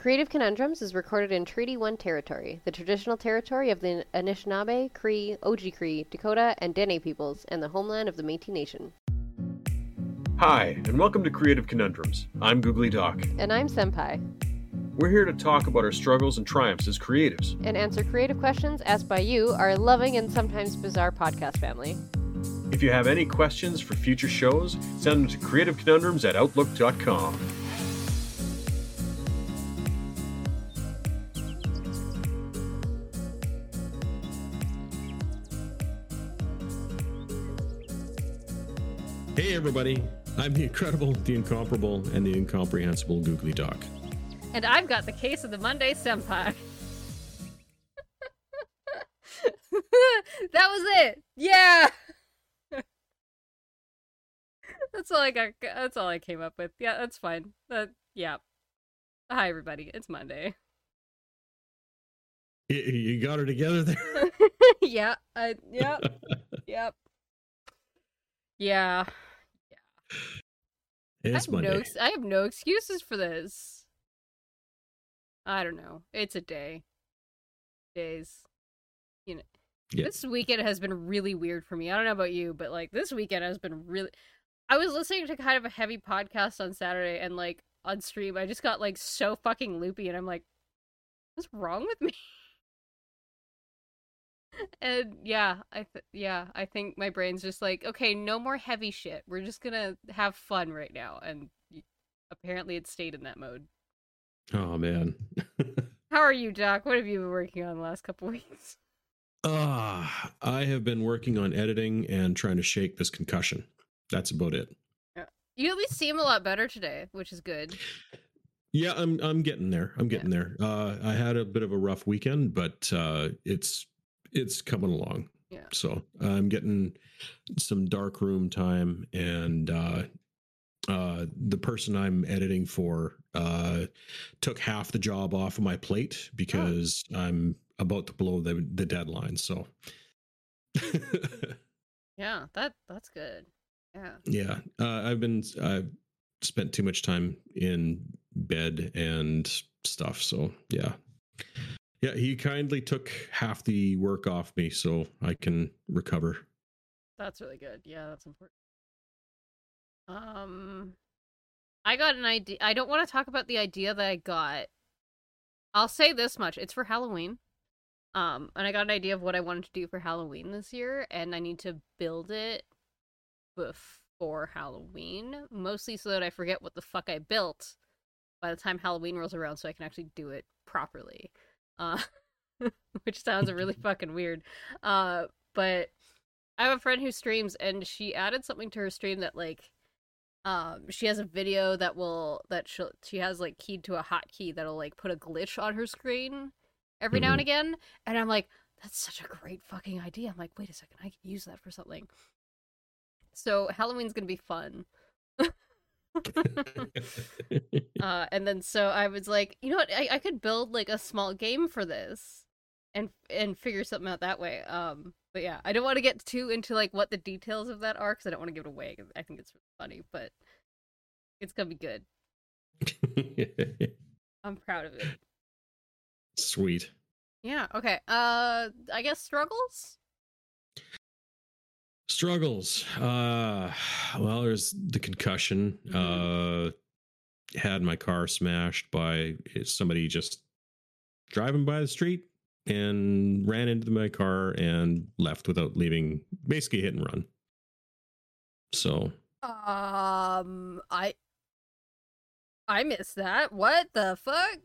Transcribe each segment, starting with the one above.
Creative Conundrums is recorded in Treaty 1 territory, the traditional territory of the Anishinaabe, Cree, Oji-Cree, Dakota, and Dene peoples, and the homeland of the Métis Nation. Hi, and welcome to Creative Conundrums. I'm Googly Doc. And I'm Senpai, We're here to talk about our struggles and triumphs as creatives. and answer creative questions asked by you, our loving and sometimes bizarre podcast family. If you have any questions for future shows, send them to creativeconundrums at outlook.com. everybody. I'm the incredible, the incomparable, and the incomprehensible Googly Doc. And I've got the case of the Monday Senpai. that was it. Yeah. that's all I got. That's all I came up with. Yeah, that's fine. That yeah. Hi everybody. It's Monday. You got her together there? yeah. I yep. yep. Yeah. I It's have, no, Monday. ex- I have no excuses for this. I don't know. It's a day. Days. You know. Yeah. This weekend has been really weird for me. I don't know about you, but like this weekend has been really I was listening to kind of a heavy podcast on Saturday and like on stream I just got like so fucking loopy and I'm like what's wrong with me? And yeah, I th- yeah, I think my brain's just like, okay, no more heavy shit. We're just going to have fun right now and apparently it stayed in that mode. Oh, man. How are you, Doc? What have you been working on the last couple weeks? Ah, I have been working on editing and trying to shake this concussion. That's about it. You at least seem a lot better today, which is good. Yeah, I'm I'm getting there. I'm getting there. Uh, I had a bit of a rough weekend, but uh, it's it's coming along. Yeah. So I'm getting some dark room time, and uh, uh, the person I'm editing for uh, took half the job off of my plate because I'm about to blow the the deadline. So Yeah, that that's good. Yeah. yeah, uh, I've been I've spent too much time in bed and stuff. So yeah, yeah. He kindly took half the work off me so I can recover. That's really good. Yeah, that's important. Um I got an idea. I don't want to talk about the idea that I got. I'll say this much. It's for Halloween. Um and I got an idea of what I wanted to do for Halloween this year and I need to build it before Halloween, mostly so that I forget what the fuck I built by the time Halloween rolls around so I can actually do it properly. Uh which sounds really fucking weird. Uh but I have a friend who streams and she added something to her stream that like um she has a video that will that she she has like keyed to a hotkey that'll like put a glitch on her screen every now and again and I'm like that's such a great fucking idea. I'm like wait a second, I can use that for something. So Halloween's to be fun. uh and then so I was like, you know what? I I could build like a small game for this and and figure something out that way. Um, but yeah, I don't want to get too into like what the details of that are because I don't want to give it away. I think it's really funny, but it's gonna be good. I'm proud of it. Sweet. Yeah. Okay. Uh, I guess struggles. Struggles. Uh well, there's the concussion. Uh had my car smashed by somebody just driving by the street and ran into my car and left without leaving basically hit and run. So Um, I I missed that. What the fuck?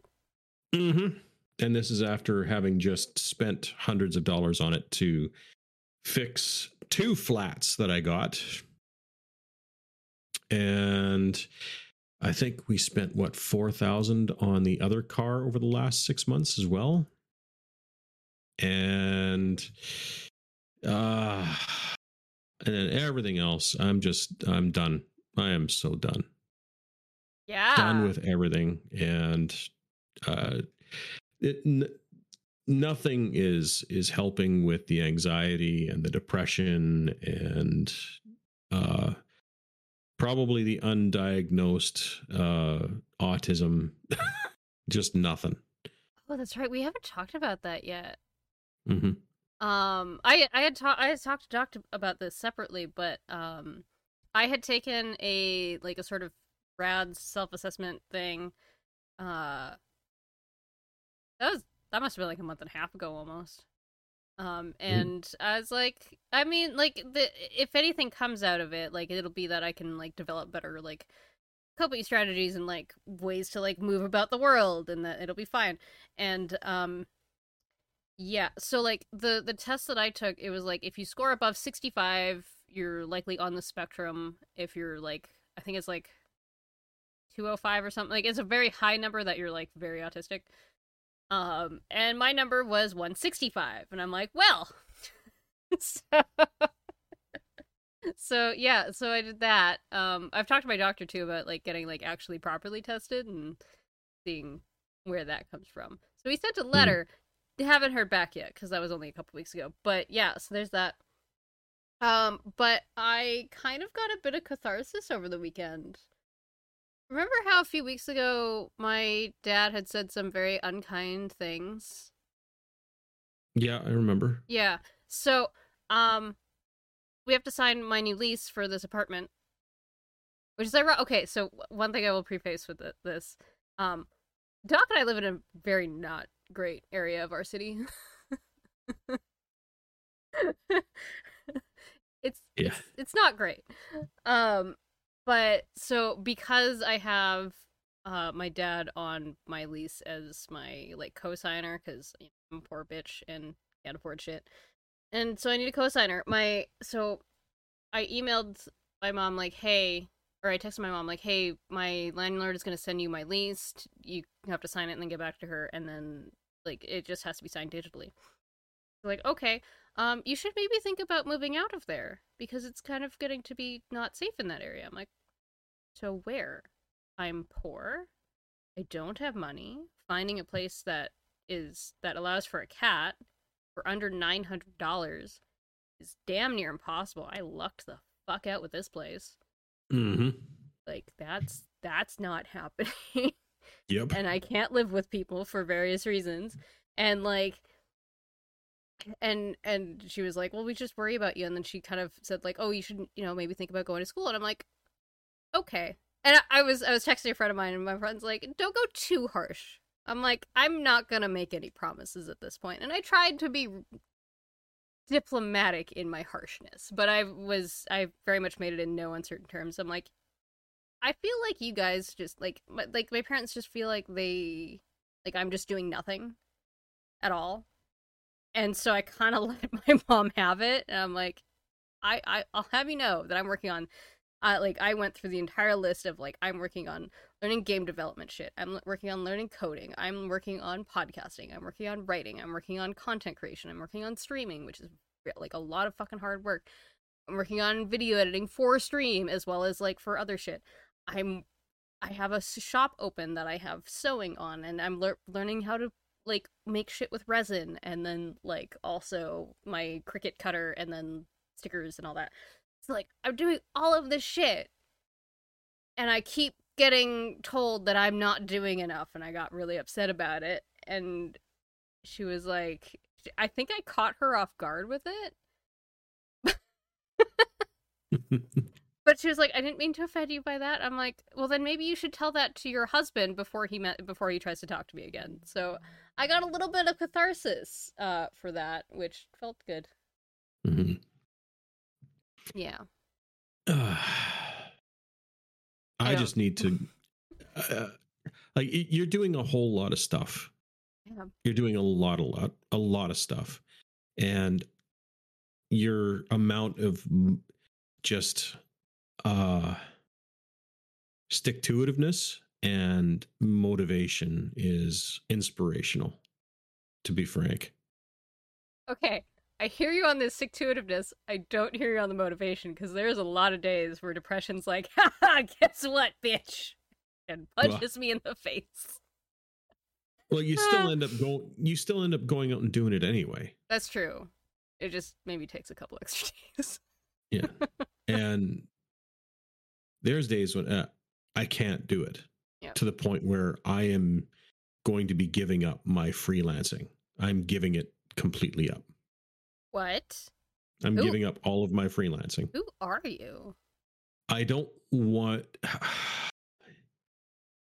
Mm-hmm. And this is after having just spent hundreds of dollars on it to fix two flats that I got. And I think we spent what four thousand on the other car over the last six months as well. And uh and then everything else, I'm just I'm done. I am so done Yeah. done with everything and uh it, nothing is is helping with the anxiety and the depression and uh probably the undiagnosed uh autism Just nothing. Oh, that's right. We haven't talked about that yet. mm-hmm. Um, I I had talked I had talked to Doc about this separately, but um, I had taken a like a sort of RAADS self assessment thing. Uh, that was that must have been like a month and a half ago almost. Um, and I was like, I mean, like the if anything comes out of it, like it'll be that I can like develop better like coping strategies and like ways to like move about the world, and that it'll be fine. And um, yeah, so like the the test that I took, it was like if you score above 65, you're likely on the spectrum. If you're like I think it's like 205 or something. Like it's a very high number that you're like very autistic. Um and my number was 165 and I'm like, well. so, so yeah, so I did that. Um I've talked to my doctor too about like getting like actually properly tested and seeing where that comes from. So he sent a letter they haven't heard back yet because that was only a couple weeks ago. But yeah, so there's that. Um, but I kind of got a bit of catharsis over the weekend. Remember how a few weeks ago my dad had said some very unkind things? Yeah, I remember. Yeah. So, um, we have to sign my new lease for this apartment, which is ironic. Okay, so one thing I will preface with this, um, Doc and I live in a very not great area of our city. it's, Yeah. it's it's not great. Um but so because I have uh my dad on my lease as my like co-signer cuz you know, I'm a poor bitch and can't afford shit. And so I need a co-signer. My so I emailed my mom like, "Hey, or I texted my mom like, "Hey, my landlord is going to send you my lease. You have to sign it and then get back to her and then like it just has to be signed digitally." Like, "Okay, um you should maybe think about moving out of there because it's kind of getting to be not safe in that area." I'm like, "So where? I'm poor. I don't have money. Finding a place that is that allows for a cat for under $900 is damn near impossible. I lucked the fuck out with this place." hmm like that's that's not happening Yep. and i can't live with people for various reasons and like and and she was like well we just worry about you. And then she kind of said like oh you should you know maybe think about going to school. And i'm like okay. And I, I was i was texting a friend of mine and my friend's like don't go too harsh. I'm like i'm not gonna make any promises at this point. And i tried to be diplomatic in my harshness but i was i very much made it in no uncertain terms. I'm like i feel like you guys just like my, like my parents just feel like they like i'm just doing nothing at all and so i kind of let my mom have it and i'm like i, I i'll have you know that i'm working on uh, like i went through the entire list of like i'm working on learning game development shit i'm working on learning coding i'm working on podcasting i'm working on writing i'm working on content creation i'm working on streaming which is like a lot of fucking hard work i'm working on video editing for stream as well as like for other shit i'm i have a shop open that i have sewing on and i'm lear- learning how to like make shit with resin and then like also my cricut cutter and then stickers and all that. So like i'm doing all of this shit. And i keep getting told that i'm not doing enough and i got really upset about it. And she was like i think i caught her off guard with it. But she was like i didn't mean to offend you by that. I'm like well then maybe you should tell that to your husband before he met before he tries to talk to me again. So i got a little bit of catharsis uh for that which felt good Mm-hmm. yeah Uh, I don't- just need to, uh, like, you're doing a whole lot of stuff. yeah You're doing a lot, a lot, a lot of stuff, and your amount of just uh stick to itiveness and motivation is inspirational. To be frank, okay i hear you on the stick to itiveness i don't hear you on the motivation because there's a lot of days where depression's like haha guess what bitch and Well- punches me in the face well, you still end up going. You still end up going out and doing it anyway. that's true it just maybe takes a couple extra days Yeah. and there's days when uh, I can't do it Yeah. to the point where I am going to be giving up my freelancing. I'm giving it completely up. What? I'm Who- giving up all of my freelancing. Who are you? I don't want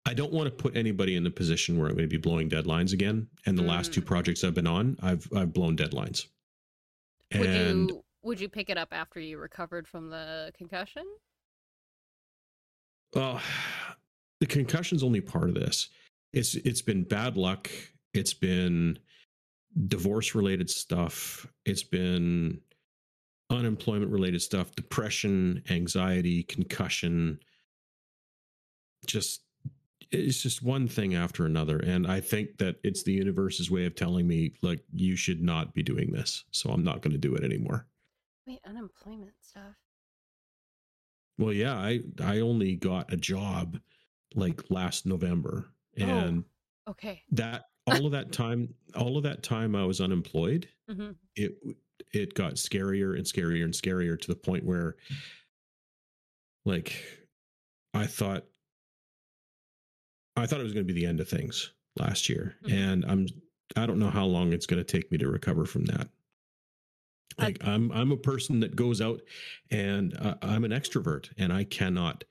I don't want to put anybody in the position where I'm going to be blowing deadlines again. And the last two Mm. projects I've been on, I've I've blown deadlines. Would And you would you pick it up after you recovered from the concussion? well, the concussion's only part of this. It's it's been bad luck. It's been divorce related stuff. It's been unemployment related stuff, depression, anxiety, concussion. Just it's just one thing after another. And I think that it's the universe's way of telling me, like, you should not be doing this. So I'm not going to do it anymore. Wait, unemployment stuff. Well, yeah, I I only got a job like last November, Oh. and Okay. that all of that time, all of that time I was unemployed. hmm It it got scarier and scarier and scarier to the point where, like, I thought I thought it was going to be the end of things last year, Mhm. and I'm I don't know how long it's going to take me to recover from that. I- Like I'm I'm a person that goes out and uh, I'm an extrovert and I cannot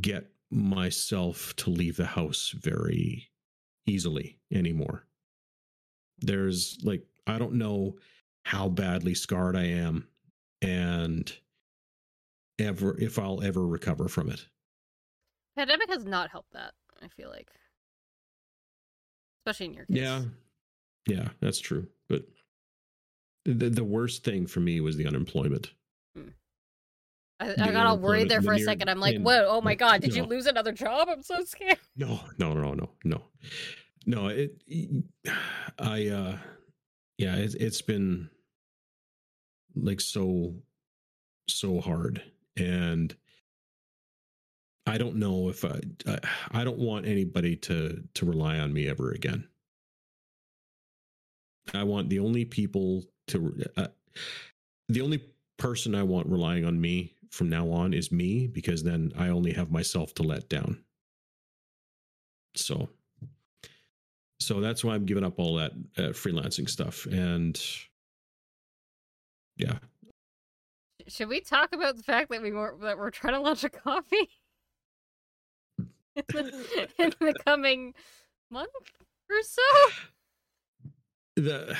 get myself to leave the house very easily anymore. There's like I don't know how badly scarred I am and ever if I'll ever recover from it. Pandemic has not helped that. I feel like, especially in your case. Yeah. Yeah, that's true. But the the worst thing for me was the unemployment. Hmm. I, I got all worried there for a second. I'm like, and- "Whoa! Oh my god! Did you lose another job? I'm so scared." No, no, no, no, no. No, it I uh yeah, it, it's been like so so hard and I don't know if I I, I don't want anybody to to rely on me ever again. I want the only people to uh, the only person I want relying on me from now on is me because then I only have myself to let down. So so that's why I'm giving up all that uh, freelancing stuff and yeah. Should we talk about the fact that we were that we're trying to launch a Ko-fi in the, in the coming month or so? The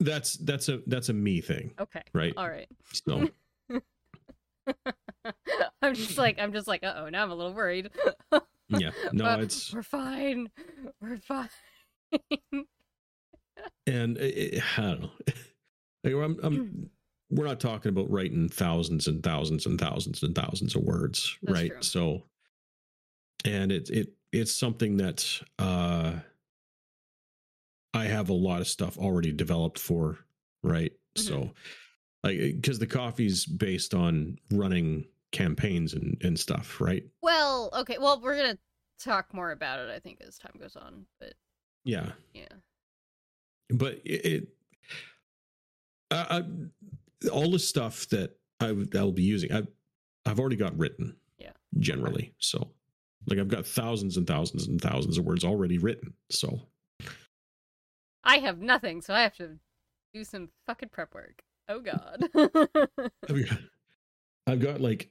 that's that's a that's a me thing, Okay. right? All right. So I'm just like I'm just like, uh oh, now I'm a little worried. yeah, no, Uh, it's we're fine. We're fine. and it, it- I don't know. Like, I'm, I'm, we're not talking about writing thousands and thousands and thousands and thousands of words, That's right? true. So, and it it it's something that uh, I have a lot of stuff already developed for, right? So, like, eh, because the Ko-fi's based on running campaigns and and stuff, right? well, okay. Well, we're gonna talk more about it. I think as time goes on. But Yeah, yeah. but it, it I, I, all the stuff that I would- I'll be using, I've I've already got written. Yeah. Generally, so like I've got thousands and thousands and thousands of words already written. So I have nothing, so I have to do some fucking prep work. Oh god. I've got, I've got like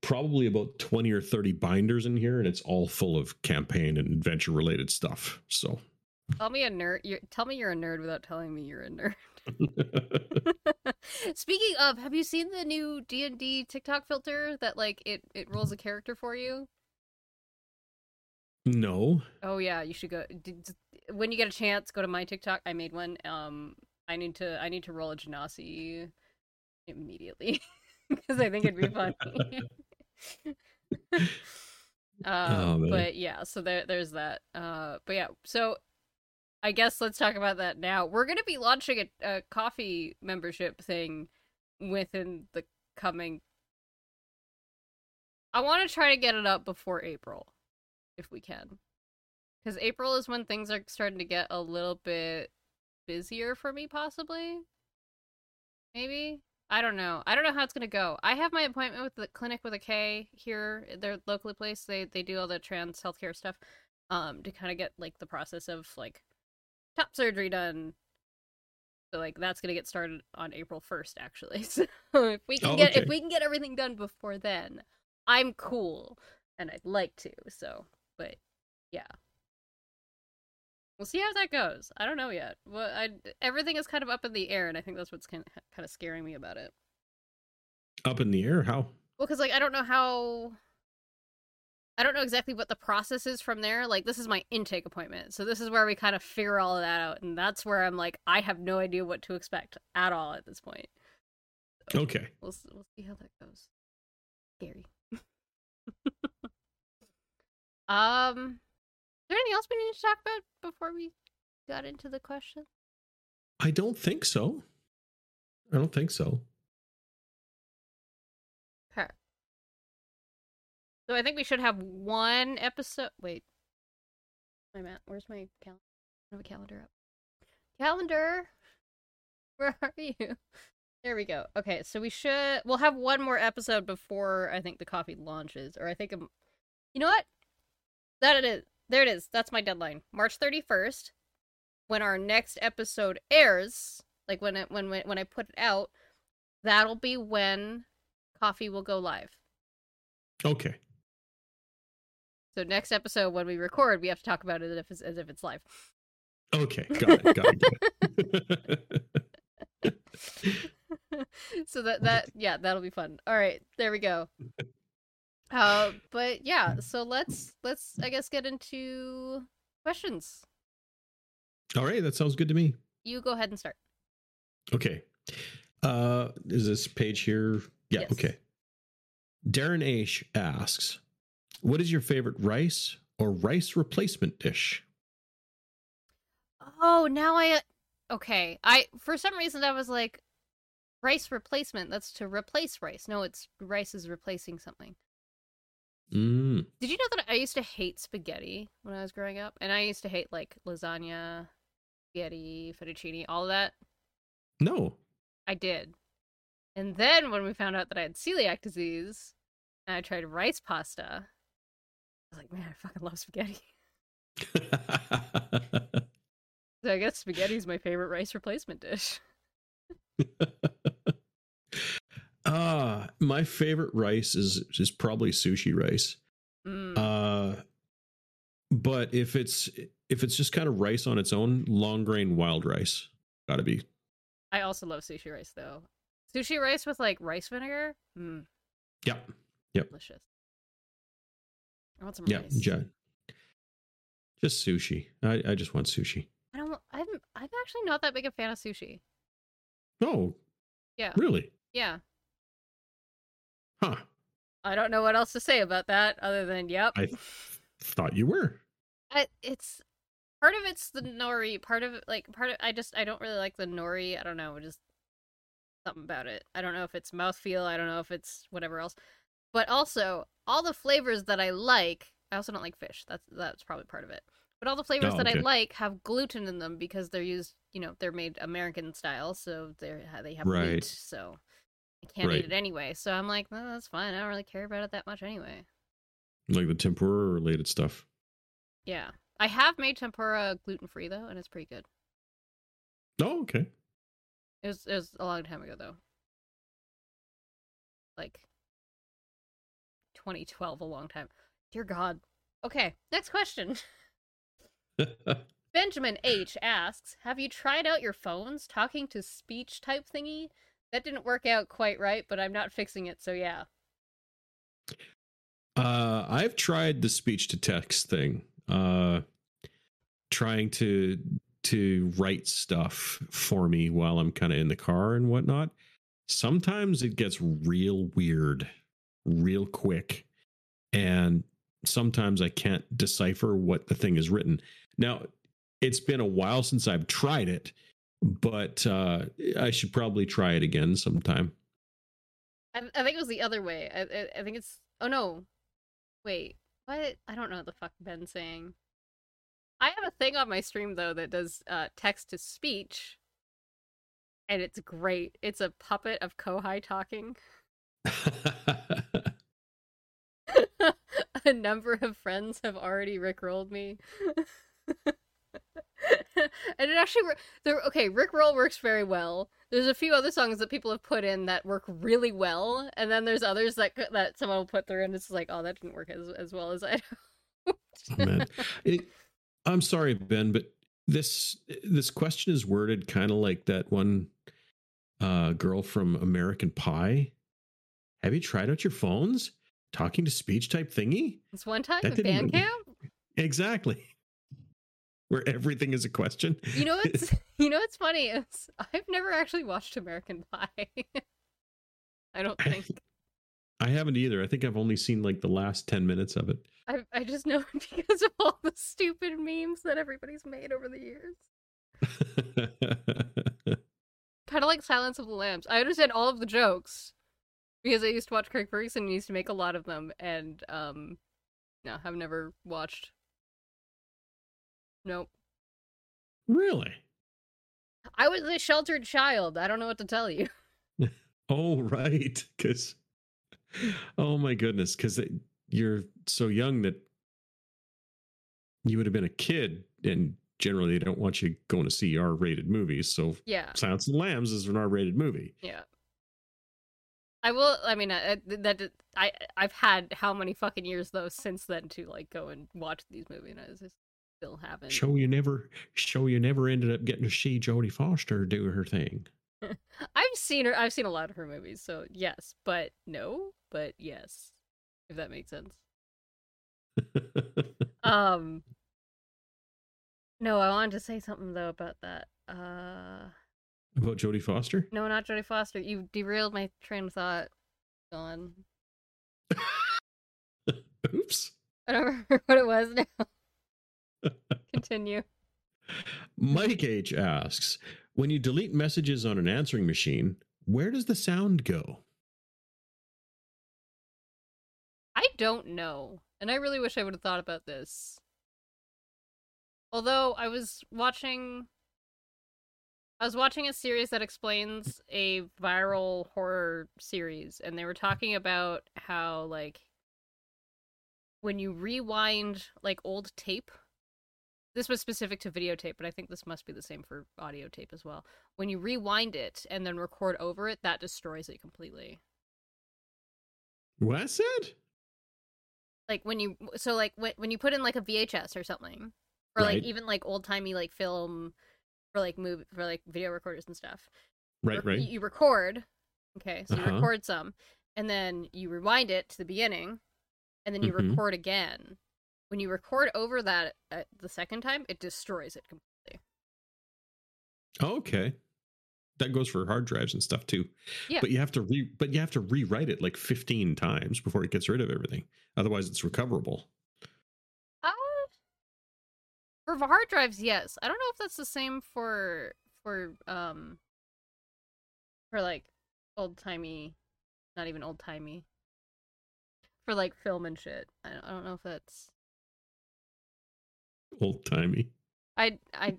probably about twenty or thirty binders in here, and it's all full of campaign and adventure related stuff. So. tell me a nerd. You're, tell me you're a nerd without telling me you're a nerd. Speaking of, have you seen the new D and D TikTok filter that like it it rolls a character for you? no. Oh yeah, you should go when you get a chance. Go to my TikTok. I made one. Um, I need to I need to roll a Genasi immediately because I think it'd be funny. um, Oh, but yeah, so there there's that. Uh, but yeah, so I guess let's talk about that now. We're gonna be launching a, a Ko-fi membership thing within the coming. I want to try to get it up before April, if we can, because April is when things are starting to get a little bit busier for me, possibly. Maybe I don't know. I don't know how it's gonna go. I have my appointment with the clinic with a K here. They're locally placed. They they do all the trans healthcare stuff. um, to kind of get like the process of like top surgery done. So like that's gonna get started on April first, actually. So if we can Oh, get if we can get everything done before then, I'm cool, and I'd like to. So, but yeah, we'll see how that goes. I don't know yet. Well, I everything is kind of up in the air, and I think that's what's kind of, kind of scaring me about it. Up in the air? How? Well, because like I don't know how. I don't know exactly what the process is from there. Like this is my intake appointment, so this is where we kind of figure all of that out, and that's where I'm like, I have no idea what to expect at all at this point. Okay. We'll we'll see how that goes. Scary. um, there anything else we need to talk about before we got into the question? I don't think so. I don't think so. Okay. So I think we should have one episode. Wait. Wait a minute. Where's my calendar? I have a calendar up. Calendar. Where are you? There we go. Okay, so we should. We'll have one more episode before I think the Ko-fi launches, or I think. I'm, you know what? That it is. There it is. That's my deadline. March thirty first, when our next episode airs. Like when it when when when I put it out, that'll be when Ko-fi will go live. Okay. So next episode, when we record, we have to talk about it as if it's, as if it's live. Okay. Got it. Got it. Got it. so that that yeah, that'll be fun. All right, there we go. Uh, but yeah, so let's let's I guess get into questions. All right. That sounds good to me. You go ahead and start. Okay. Uh, is this page here? Yeah. Yes. Okay. Darren H asks, "What is your favorite rice or rice replacement dish?" Oh, now I okay. I for some reason I was like rice replacement. That's to replace rice. No, it's rice is replacing something. Mm, Did you know that I used to hate spaghetti when I was growing up? And I used to hate like lasagna, spaghetti, fettuccine, all of that. no. I did. And then when we found out that I had celiac disease and I tried rice pasta, I was like, man, I fucking love spaghetti. So I guess spaghetti's my favorite rice replacement dish. uh my favorite rice is is probably sushi rice. Mm. Uh but if it's if it's just kind of rice on its own, long grain wild rice. Got to be. I also love sushi rice though. Sushi rice with like rice vinegar? Mm, Yep. delicious. I want some Yeah, rice. ju- just sushi. I, I just want sushi. I don't I'm I'm actually not that big a fan of sushi. Oh, Yeah. really? Yeah. Huh. I don't know what else to say about that other than yep. I thought you were. I, it's part of it's the nori, part of like part of I just I don't really like the nori. I don't know, just something about it. I don't know if it's mouthfeel, I don't know if it's whatever else. But also, all the flavors that I like, I also don't like fish. That's that's probably part of it. But all the flavors Oh, that I like have gluten in them because they're used, you know, they're made American style, so they're they have Right. wheat, so I can't Right. eat it anyway. So I'm like, no, that's fine. I don't really care about it that much anyway. Like the tempura related stuff. Yeah. I have made tempura gluten free though, and it's pretty good. Oh, okay. It was it was a long time ago though. Like 2012, a long time. Dear God. Okay, next question. Benjamin H asks, "Have you tried out your phones talking to speech type thingy? That didn't work out quite right, but I'm not fixing it, so yeah." Uh, I've tried the speech to text thing. Uh, trying to to write stuff for me while I'm kind of in the car and whatnot. Sometimes it gets real weird, real quick, and sometimes I can't decipher what the thing is written. Now, it's been a while since I've tried it, but uh, I should probably try it again sometime. I, I think it was the other way. I, I, I think it's. Oh no, wait. What? I don't know what the fuck Ben's saying. I have a thing on my stream though that does uh, text to speech, and it's great. It's a puppet of Kohai talking. a number of friends have already rickrolled me. and it actually there okay rickroll works very well. There's a few other songs that people have put in that work really well and then there's others that that someone will put through and it's like oh that didn't work as, as well as i oh, man. It, i'm sorry ben but this this question is worded kind of like that one uh girl from american pie. Have you tried out your phones? Talking to speech type thingy? It's one time at band camp exactly where everything is a question. You know what's you know what's funny is I've never actually watched American Pie. I don't think. I haven't either. I think I've only seen like the last 10 minutes of it. I I just know because of all the stupid memes that everybody's made over the years. kind of like Silence of the Lambs. I understand all of the jokes because I used to watch Craig Ferguson and used to make a lot of them and um no, I've never watched Nope. Really? I was a sheltered child. I don't know what to tell you. oh, right. Because, oh my goodness, because you're so young that you would have been a kid, and generally they don't want you going to see R-rated movies. So, yeah, Silence of the Lambs is an R-rated movie. Yeah. I will. I mean, uh, uh, I, that I I've had how many fucking years though since then to like go and watch these movies. And I was just still haven't. Show you never, show you never ended up getting to see Jodie Foster do her thing. I've seen her. I've seen a lot of her movies, so yes, but no, but yes, if that makes sense. um, no, I wanted to say something though about that. Uh, about Jodie Foster? No, not Jodie Foster. You derailed my train of thought. Gone. Oops. I don't remember what it was now. Continue. Mike H asks When you delete messages on an answering machine, where does the sound go? I don't know. And I really wish I would have thought about this. Although I was watching I was watching a series that explains a viral horror series and they were talking about how like when you rewind like old tape this was specific to videotape, but I think this must be the same for audio tape as well. When you rewind it and then record over it, that destroys it completely. What I said? Like when you so like when when you put in like a VHS or something, or right. like even like old timey like film, for like move for like video recorders and stuff. Right, right. You record, okay, so you uh-huh. record some, and then you rewind it to the beginning, and then you mm-hmm. record again when you record over that the second time, it destroys it completely. okay. That goes for hard drives and stuff too. Yeah. But you have to re but you have to rewrite it like 15 times before it gets rid of everything. Otherwise it's recoverable. Uh for hard drives, yes. I don't know if that's the same for for um for like old timey not even old timey. For like film and shit. I I don't know if that's old timey. I I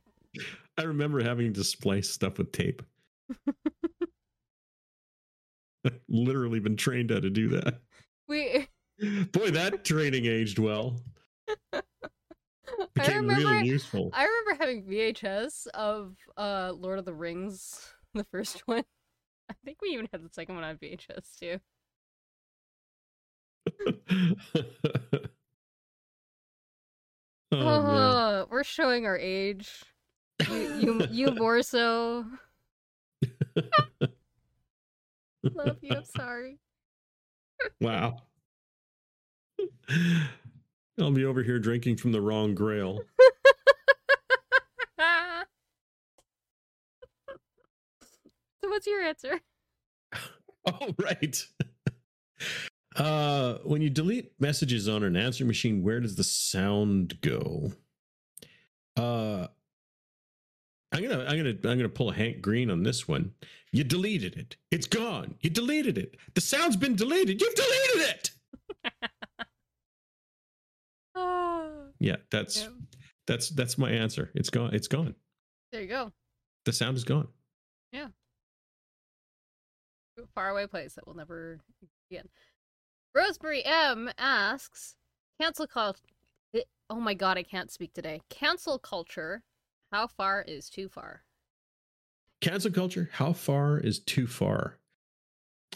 I remember having to splice stuff with tape. I've literally been trained how to do that. We boy, that training aged well. Became I remember, really useful. I remember having VHS of uh Lord of the Rings, the first one. I think we even had the second one on VHS too. Oh, we're showing our age. You, you, you more so. Love you. I'm sorry. wow. I'll be over here drinking from the wrong grail. so, what's your answer? Oh, right. Uh, when you delete messages on an answering machine, where does the sound go? Uh, I'm gonna, I'm gonna, I'm gonna pull a Hank Green on this one. You deleted it. It's gone. You deleted it. The sound's been deleted. You've deleted it. yeah, that's yeah. that's that's my answer. It's gone. It's gone. There you go. The sound is gone. Yeah. Far away place that will never again. Rosemary M asks, cancel culture. Oh my god, I can't speak today. Cancel culture. How far is too far? Cancel culture, how far is too far?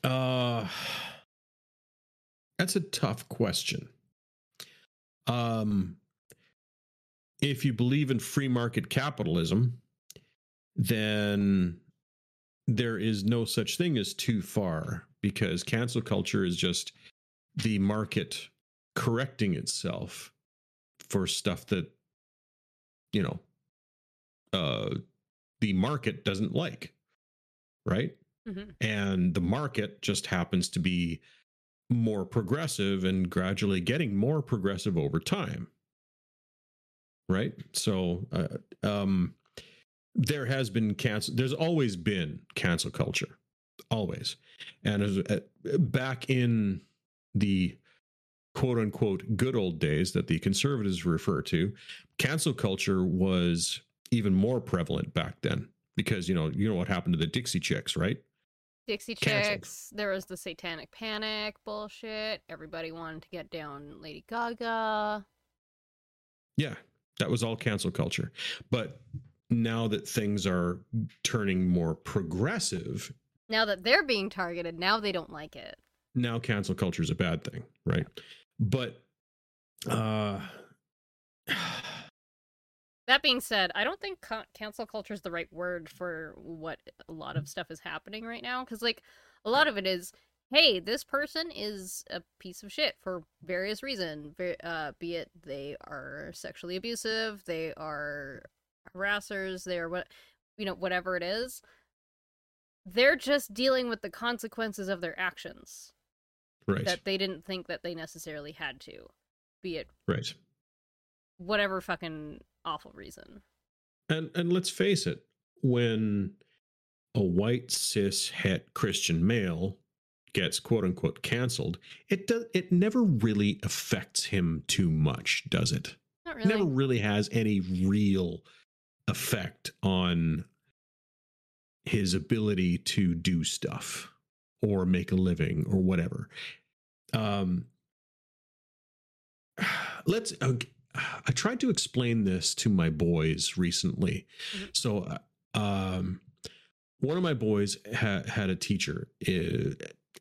Uh that's a tough question. Um if you believe in free market capitalism, then there is no such thing as too far because cancel culture is just the market correcting itself for stuff that you know uh the market doesn't like right? Mhm. and the market just happens to be more progressive and gradually getting more progressive over time. Right? So uh, um there has been cancel there's always been cancel culture. Always. And as, uh, back in the quote unquote good old days that the conservatives refer to cancel culture was even more prevalent back then because you know you know what happened to the dixie chicks right Dixie Canceled. Chicks. There was the Satanic Panic bullshit. Everybody wanted to get down Lady Gaga. Yeah, that was all cancel culture. But now that things are turning more progressive, Now that they're being targeted, now they don't like it. Now cancel culture is a bad thing, right? But uh That being said, I don't think ca- cancel culture is the right word for what a lot of stuff is happening right now. Because, like, a lot of it is, hey, this person is a piece of shit for various reasons. Uh, be it they are sexually abusive, they are harassers, they are what, you know, whatever it is. They're just dealing with the consequences of their actions right, that they didn't think that they necessarily had to. Be it right. whatever fucking awful reason. And and let's face it, when a white cis het Christian male gets quote unquote canceled, it does it never really affects him too much, does it? Not really. never really has any real effect on his ability to do stuff or make a living or whatever. Um, let's. Uh, I tried to explain this to my boys recently. Mhm. So, uh, um, one of my boys ha- had a teacher, uh,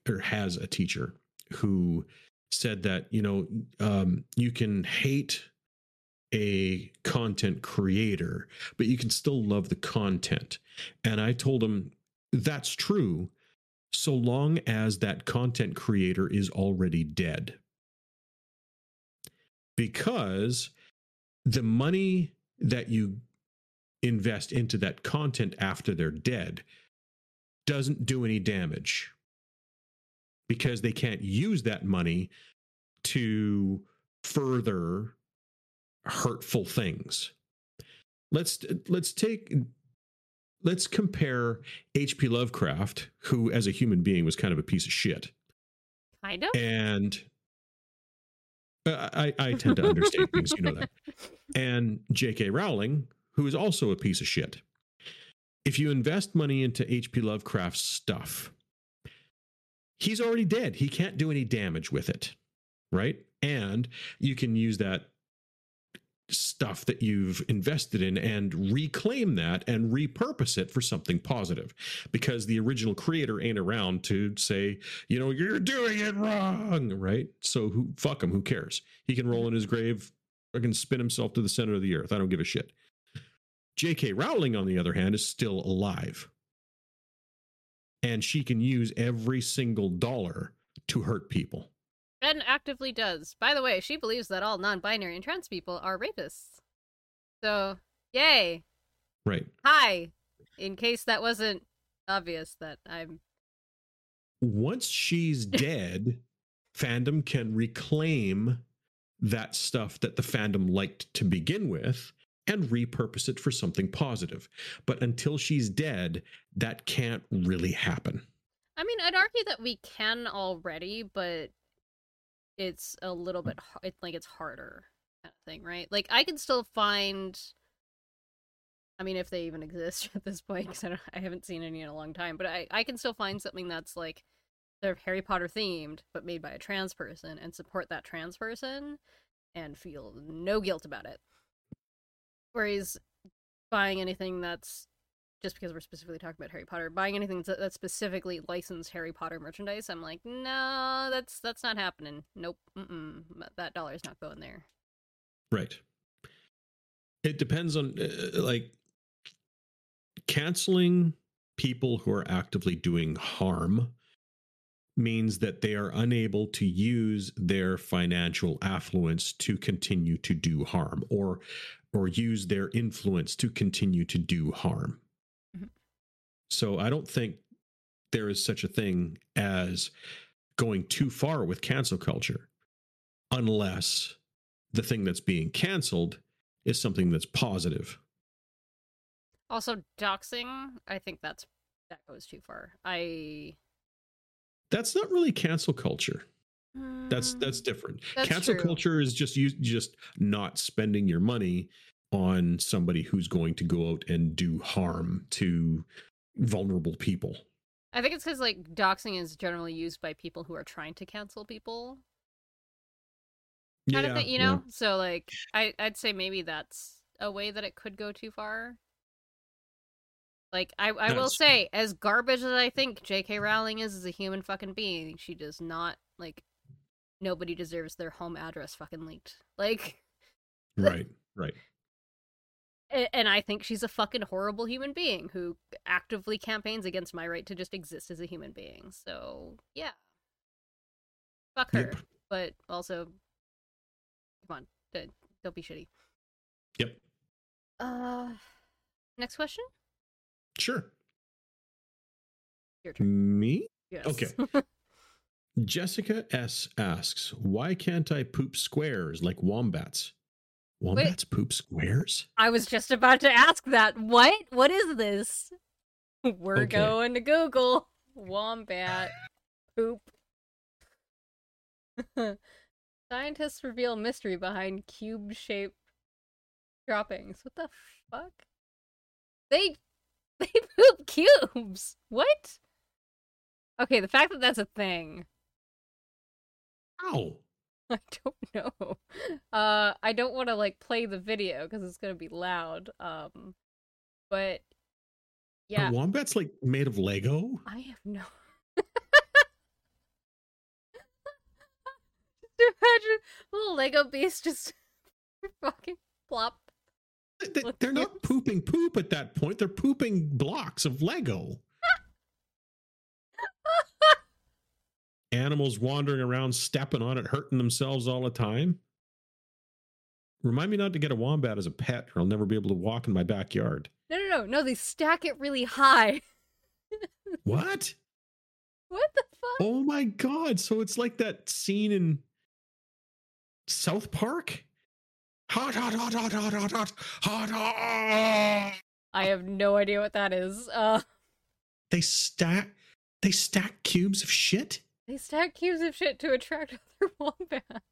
or has a teacher, who said that you know um, you can hate a content creator, but you can still love the content. And I told him that's true so long as that content creator is already dead. Because the money that you invest into that content after they're dead doesn't do any damage because they can't use that money to further hurtful things. Let's let's take let's compare H.P. Lovecraft, who as a human being was kind of a piece of shit, Kind of. and uh, I, I tend to understate things, you know that, and J.K. Rowling, who is also a piece of shit. If you invest money into H.P. Lovecraft's stuff, he's already dead. He can't do any damage with it, right? And you can use that stuff that you've invested in and reclaim that and repurpose it for something positive. Because the original creator ain't around to say you know you're doing it wrong right? So who fuck him who cares? He can roll in his grave or can spin himself to the center of the earth. I don't give a shit. Jk rowling on the other hand is still alive. And she can use every single dollar to hurt people And actively does. By the way, she believes that all non binary and trans people are rapists. So, yay. right Hi. In case that wasn't obvious that I'm. once she's dead, fandom can reclaim that stuff that the fandom liked to begin with and repurpose it for something positive. But until she's dead, that can't really happen. I mean, I'd argue that we can already, but it's a little mm. bit. har- It's like it's harder kind of thing, right? Like I can still find. I mean, if they even exist at this point, because I, don't- I haven't seen any in a long time, but I, I can still find something that's like they're Harry Potter themed, but made by a trans person, and support that trans person, and feel no guilt about it. Whereas buying anything that's just because we're specifically talking about Harry Potter, buying anything that's, specifically licensed Harry Potter merchandise, I'm like, no, that's that's not happening. Nope, mm that dollar is not going there. Right. It depends on uh, like canceling people who are actively doing harm means that they are unable to use their financial affluence to continue to do harm or or use their influence to continue to do harm. So I don't think there is such a thing as going too far with cancel culture unless the thing that's being canceled is something that's positive. Also, doxing, I think that's that goes too far. I that's not really cancel culture. That's mm, that's different. That's cancel true. culture is just you just not spending your money on somebody who's going to go out and do harm to vulnerable people. I think it's because like doxing is generally used by people who are trying to cancel people. Kind yeah, of thing, you know? Yeah. So like I, I'd say maybe that's a way that it could go too far. Like I, I will say, as garbage as I think J.K. Rowling is as a human fucking being, she does not like. Nobody deserves their home address fucking leaked. Like, right, right. And I think she's a fucking horrible human being who actively campaigns against my right to just exist as a human being. So yeah, fuck her. Yep. But also, come on, don't be shitty. Yep. Uh, next question. Sure. Your turn. Me? Yes. Okay. Jessica S asks, "Why can't I poop squares like wombats?" Wombats Wait, poop squares? I was just about to ask that. What? What is this? We're okay. going to Google wombat poop. Scientists reveal mystery behind cube-shaped droppings. What the fuck? They They poop cubes. What? Okay, the fact that that's a thing. How? I don't know. Uh, I don't want to like play the video because it's gonna be loud. Um, but yeah, Are wombats like made of Lego. I have no. just imagine little Lego beast just fucking plop they, are not pooping poop at that point. They're pooping blocks of Lego. Animals wandering around, stepping on it, hurting themselves all the time. Remind me not to get a wombat as a pet, or I'll never be able to walk in my backyard. No, no, no, no. They stack it really high. what? What the fuck? Oh my god! So it's like that scene in South Park Hot, hot, hot, hot, hot, hot, hot, hot, hot. I have no idea what that is. Uh They stack they stack cubes of shit? They stack cubes of shit to attract other wombats.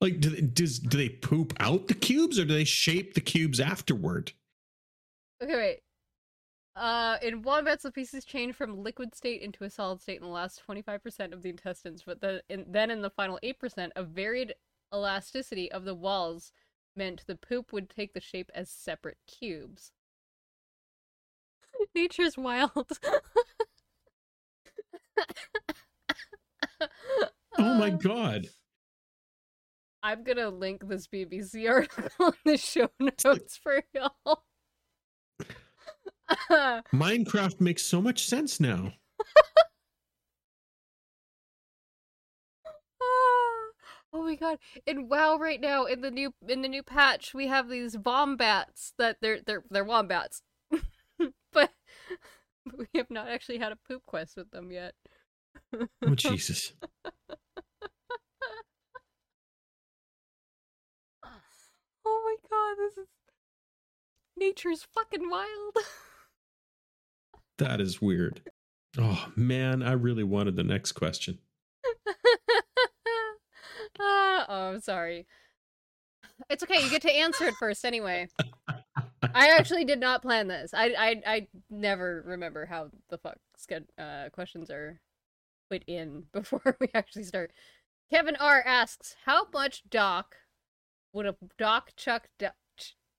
Like do, does do they poop out the cubes or do they shape the cubes afterward? Okay, wait. Uh, in wombats, the pieces change from liquid state into a solid state in the last 25% of the intestines, but the, in, then in the final 8%, a varied elasticity of the walls meant the poop would take the shape as separate cubes. Nature's wild. oh my um, god. I'm gonna link this BBC article in the show notes for y'all. Minecraft makes so much sense now. Oh my god! In WoW right now, in the new in the new patch, we have these wombats that they're they're they're wombats, but we have not actually had a poop quest with them yet. Oh Jesus! oh my god! This is nature's fucking wild. that is weird. Oh man, I really wanted the next question. oh, I'm sorry. It's okay. You get to answer it first anyway. I actually did not plan this. I I I never remember how the fuck uh, questions are put in before we actually start Kevin R asks, "How much doc would a doc chuck? Do-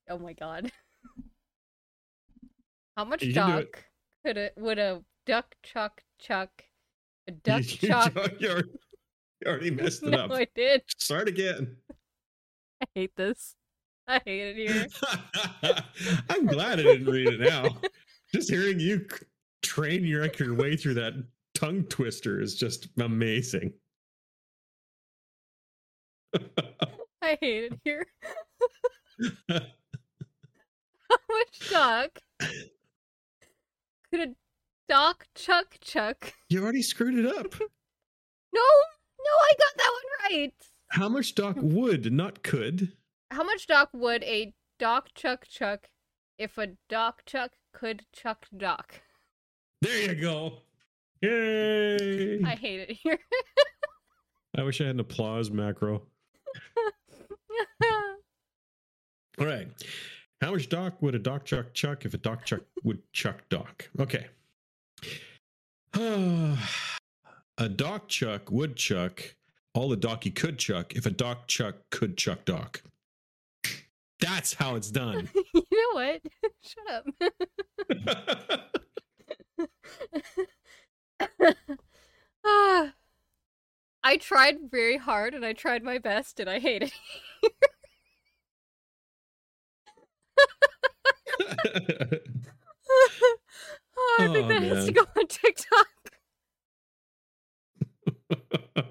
oh my god! How much You can do doc could a would a duck chuck chuck? A duck you, chuck? you already, you already messed it no, up. I did. Start again. I hate this. I hate it here. I'm glad I didn't read it now. Just hearing you train your, your way through that tongue twister is just amazing. I hate it here. How much doc could a doc chuck chuck? you already screwed it up. No, no, I got that one right. How much Doc would, not could? How much doc would a doc chuck chuck if a doc chuck could chuck doc? There you go. Yay! I hate it here. I wish I had an applause macro. All right. How much doc would a doc chuck chuck if a doc chuck would chuck doc? Okay. a doc chuck would chuck all the doc he could chuck if a doc chuck could chuck doc. That's how it's done. you know what? Shut up. Ah. I tried very hard and I tried my best and I hate it. oh, I think Oh, that has to go on TikTok.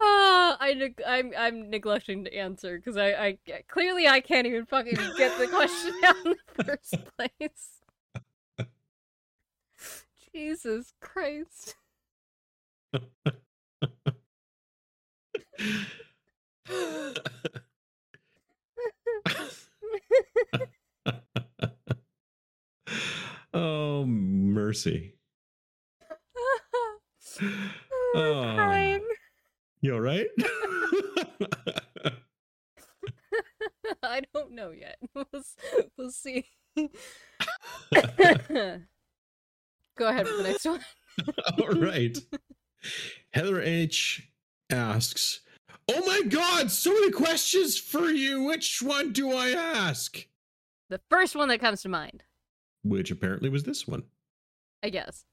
Ah, I neg- I'm I'm neglecting to answer because I, I clearly I can't even fucking get the question out in the first place. Jesus Christ. oh, mercy. Oh. crying. You all right? I don't know yet. We'll, we'll see. Go ahead with the next one. all right. Heather H asks, Oh my God, so many questions for you. Which one do I ask? The first one that comes to mind, Which apparently was this one. I guess.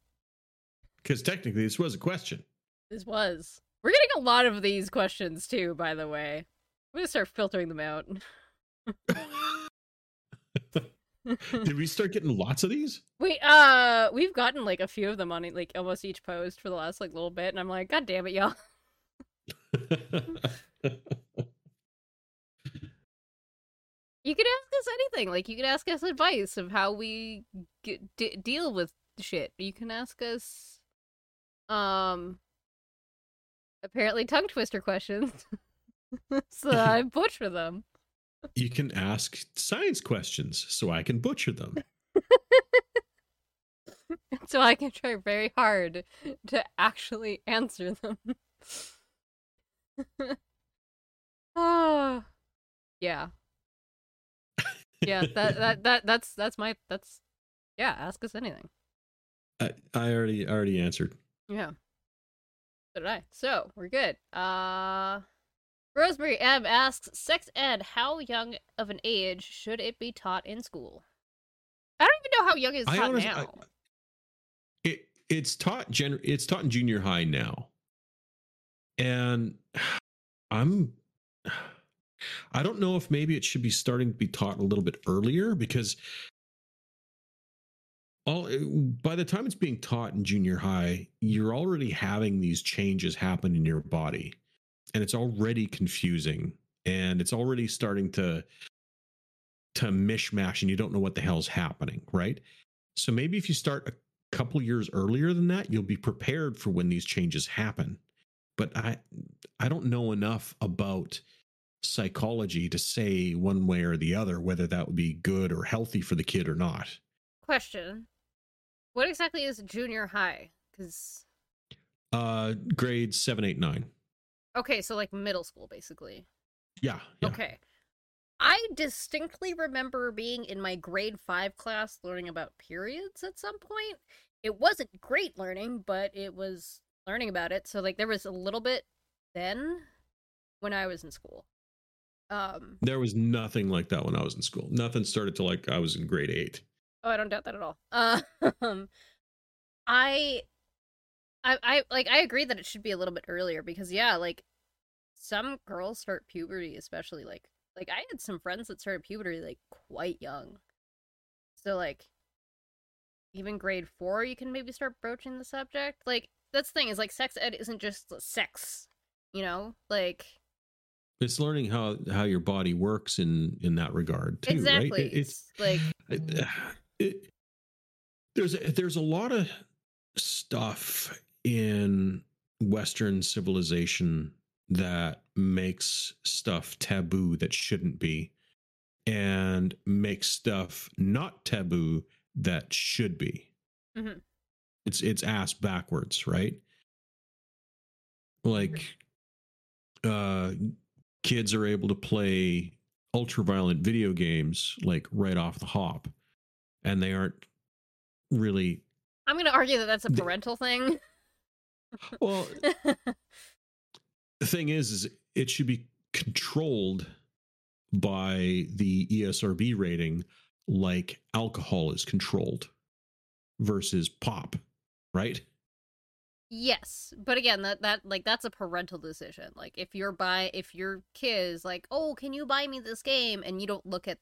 Because technically, this was a question. This was. We're getting a lot of these questions too, by the way. I'm gonna start filtering them out. Did we start getting lots of these? We uh, we've gotten like a few of them on like almost each post for the last like little bit, and I'm like, God damn it, y'all! You could ask us anything. Like you could ask us advice of how we get, d- deal with shit. You can ask us, um, apparently tongue twister questions, so I butcher them. You can ask science questions so I can butcher them. so I can try very hard to actually answer them. oh, yeah, yeah. That that that that's that's my that's yeah. Ask us anything. I, I already already answered. Yeah. So did I. So we're good. Uh, Rosemary M asks, "Sex ed? How young of an age should it be taught in school?" I don't even know how young it's taught honest- now. I- it it's taught gen it's taught in junior high now and i'm i don't know if maybe it should be starting to be taught a little bit earlier because all eh, by the time it's being taught in junior high you're already having these changes happen in your body and it's already confusing and it's already starting to to mishmash and you don't know what the hell's happening right so maybe if you start a couple years earlier than that, you'll be prepared for when these changes happen. But I I don't know enough about psychology to say one way or the other whether that would be good or healthy for the kid or not. Question: What exactly is junior high? Because Uh grades 7 8 9. Okay, so like middle school, basically. Yeah. yeah. Okay. I distinctly remember being in my grade five class learning about periods at some point. It wasn't great learning, but it was learning about it. So like there was a little bit then when I was in school. Um, There was nothing like that when I was in school. Nothing started till like I was in grade eight. Oh, I don't doubt that at all. Um, I, I, I like. I agree that it should be a little bit earlier because yeah, like some girls start puberty, especially like like I had some friends that started puberty like quite young. So like, even grade four, you can maybe start broaching the subject. Like that's the thing is like sex ed isn't just sex, you know, like It's learning how how your body works in in that regard too, exactly. right? It- it's like it- it- there's a, there's a lot of stuff in Western civilization that makes stuff taboo that shouldn't be, and makes stuff not taboo that should be. Mhm. It's it's ass backwards, right? Like, uh, kids are able to play ultra violent video games like right off the hop, and they aren't really I'm gonna argue that that's a parental thing. well. the thing is, is it should be controlled by the ESRB rating, like alcohol is controlled versus pop, right? Yes, but again, that that like that's a parental decision. Like if you're buy if your kid is like, "Oh, can you buy me this game?" and you don't look at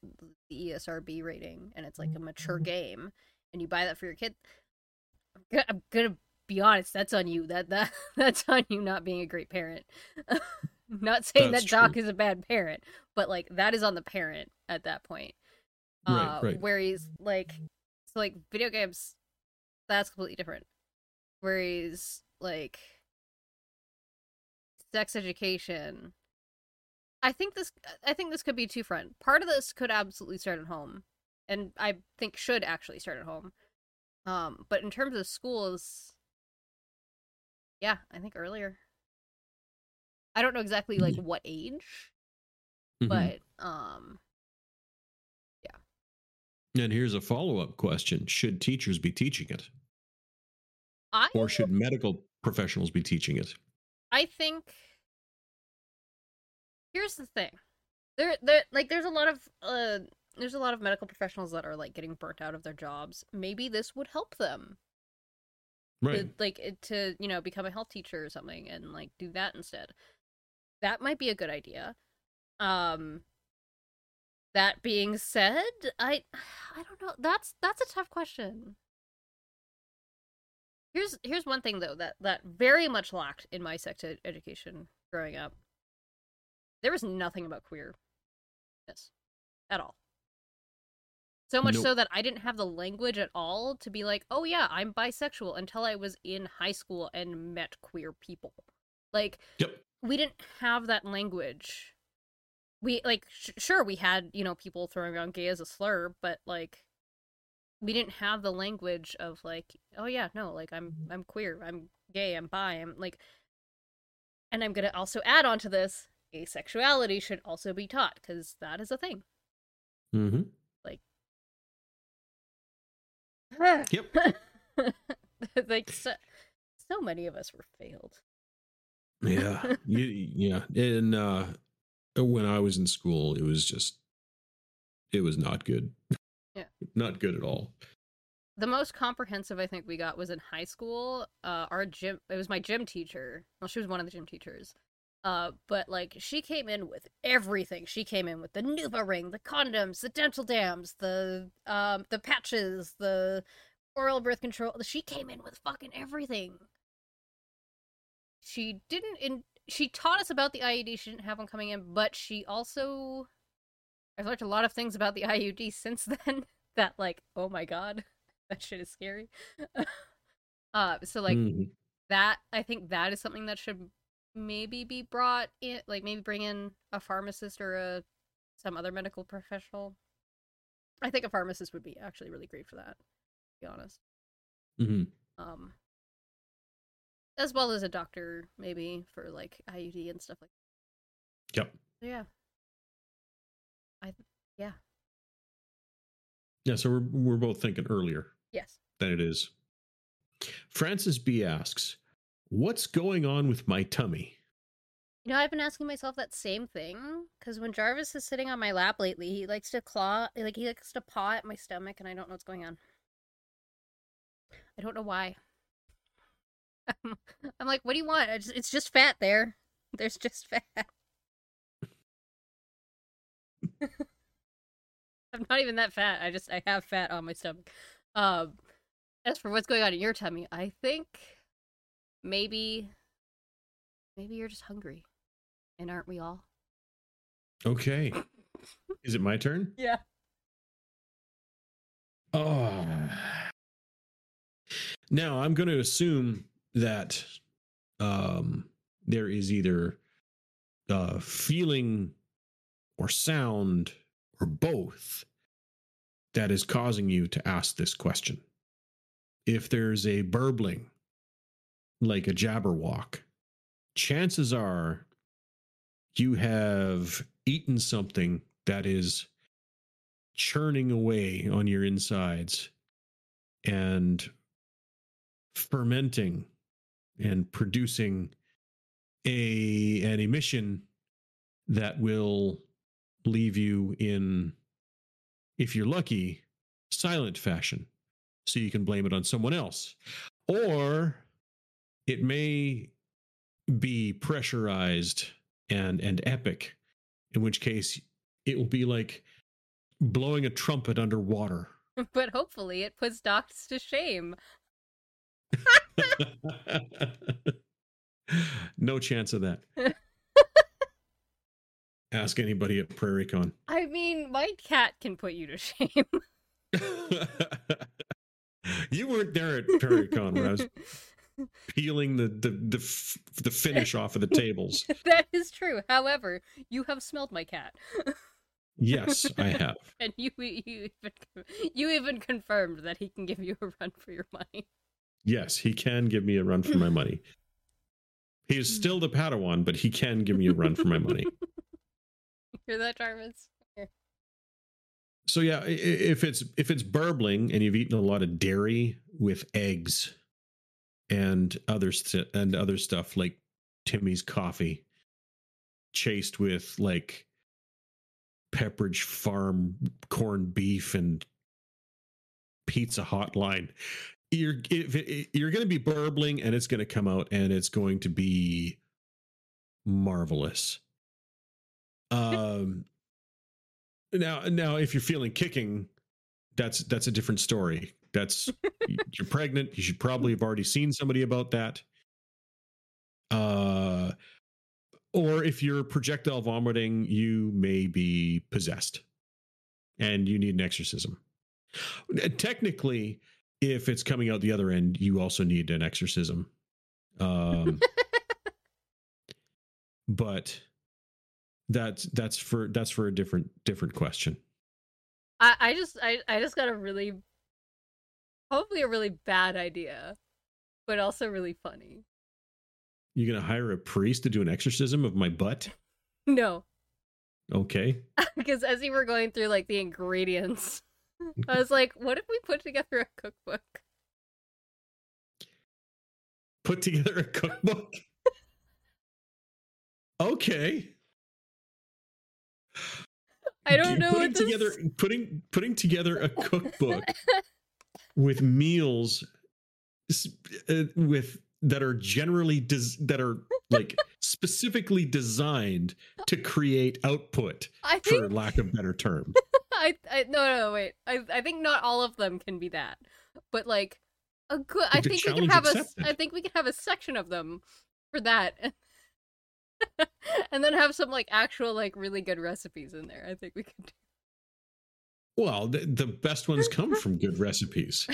the ESRB rating and it's like a mature mm-hmm. game and you buy that for your kid, I'm gonna, I'm gonna be honest, that's on you. That that that's on you not being a great parent. not saying That's that Doc true. is a bad parent, but like that is on the parent at that point. Right, uh, right. Where he's like, so like video games, that's completely different. Where he's like sex education, I think this, I think this could be two front. Part of this could absolutely start at home, and I think should actually start at home. Um, but in terms of schools, yeah, I think earlier. I don't know exactly like what age, Mhm. but um, yeah. and here's a follow up question: Should teachers be teaching it, I or should medical professionals be teaching it? I think here's the thing. There there like there's a lot of uh there's a lot of medical professionals that are like getting burnt out of their jobs. Maybe this would help them. Right. To, like to, you know, become a health teacher or something and like do that instead. That might be a good idea. Um that being said, I I don't know. That's that's a tough question. Here's here's one thing though that that very much lacked in my sex ed- education growing up. There was nothing about queerness at all. So much Nope. so that I didn't have the language at all to be like, "Oh yeah, I'm bisexual" until I was in high school and met queer people. Like Yep. we didn't have that language. We like sh- sure we had, you know, people throwing around gay as a slur, but like we didn't have the language of like, oh yeah, no, like I'm I'm queer, I'm gay, I'm bi, I'm like and I'm to also add on to this, asexuality should also be taught cuz that is a thing. Mm-hmm. Yep. like so, so many of us were failed. Yeah. you, yeah. And uh, when I was in school, it was just, it was not good. Yeah. Not good at all. the most comprehensive I think we got was in high school. Uh, our gym, it was my gym teacher. Well, she was one of the gym teachers. Uh, but like she came in with everything. She came in with the Nuva ring, the condoms, the dental dams, the um, the patches, the oral birth control. She came in with fucking everything. She didn't in. She taught us about the IUD. She didn't have one coming in, but she also. I've learned a lot of things about the IUD since then. That like, oh my god, that shit is scary. uh, so like Mhm. that, I think that is something that should maybe be brought in, like maybe bring in a pharmacist or a some other medical professional. I think a pharmacist would be actually really great for that. To be honest, Mhm. um, as well as a doctor maybe for like IUD and stuff like. Yep. That. Yeah. I yeah Yeah. So we're, we're both thinking earlier yes. than it is. Francis B asks, What's going on with my tummy? You know, I've been asking myself that same thing because when Jarvis is sitting on my lap lately, he likes to claw, like he likes to paw at my stomach, and I don't know what's going on. I don't know why. I'm like, what do you want? It's, it's just fat there. There's just fat. I'm not even that fat. I just I have fat on my stomach. Um, as for what's going on in your tummy, I think maybe maybe you're just hungry, and aren't we all? Okay. Is it my turn? Yeah. Oh. Now I'm going to assume that um, there is either uh, feeling or sound or both that is causing you to ask this question. If there's a burbling, like a jabberwock, chances are you have eaten something that is churning away on your insides and fermenting and producing a an emission that will leave you in if you're lucky silent fashion. So you can blame it on someone else. Or it may be pressurized and and epic in which case it will be like blowing a trumpet underwater but hopefully it puts docs to shame. no chance of that. Ask anybody at PrairieCon. I mean, my cat can put you to shame. you weren't there at PrairieCon when I was peeling the the the, f- the finish off of the tables. that is true. However, you have smelled my cat. Yes, I have. and you you even you even confirmed that he can give you a run for your money. Yes, he can give me a run for my money. He is still the Padawan, but he can give me a run for my money. Hear that, Jarvis? So yeah, if it's if it's burbling and you've eaten a lot of dairy with eggs and other st- and other stuff like Timmy's coffee, chased with like Pepperidge Farm corned beef and Pizza Hotline, you're if it, you're going to be burbling and it's going to come out and it's going to be marvelous. Um now now if you're feeling kicking that's that's a different story that's you're pregnant. You should probably have already seen somebody about that. Uh or if you're projectile vomiting you may be possessed and you need an exorcism. Uh, technically if it's coming out the other end you also need an exorcism. Um but that's that's for that's for a different different question. I I just I I just got a really hopefully a really bad idea, but also really funny. you gonna hire a priest to do an exorcism of my butt? No, okay. Because as we were going through like the ingredients, I was like, what if we put together a cookbook? put together a cookbook? Okay. I don't know putting what this... together putting putting together a cookbook with meals uh, with that are generally des- that are like specifically designed to create output I for lack of better term I, I no no wait I I think not all of them can be that, but like a good I think we can have a accepted. I think we can have a section of them for that, and then have some like actual like really good recipes in there. I think we could. do well the, the best ones come from good recipes.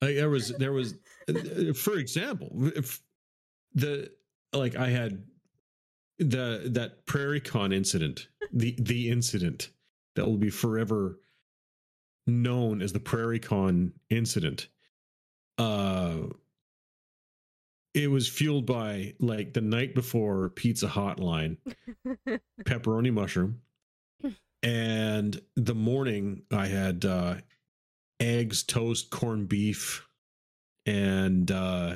Like, there was there was for example if the like i had the that prairie con incident the the incident that will be forever known as the prairie con incident uh it was fueled by like the night before pizza hotline pepperoni mushroom and the morning i had uh eggs toast corned beef and uh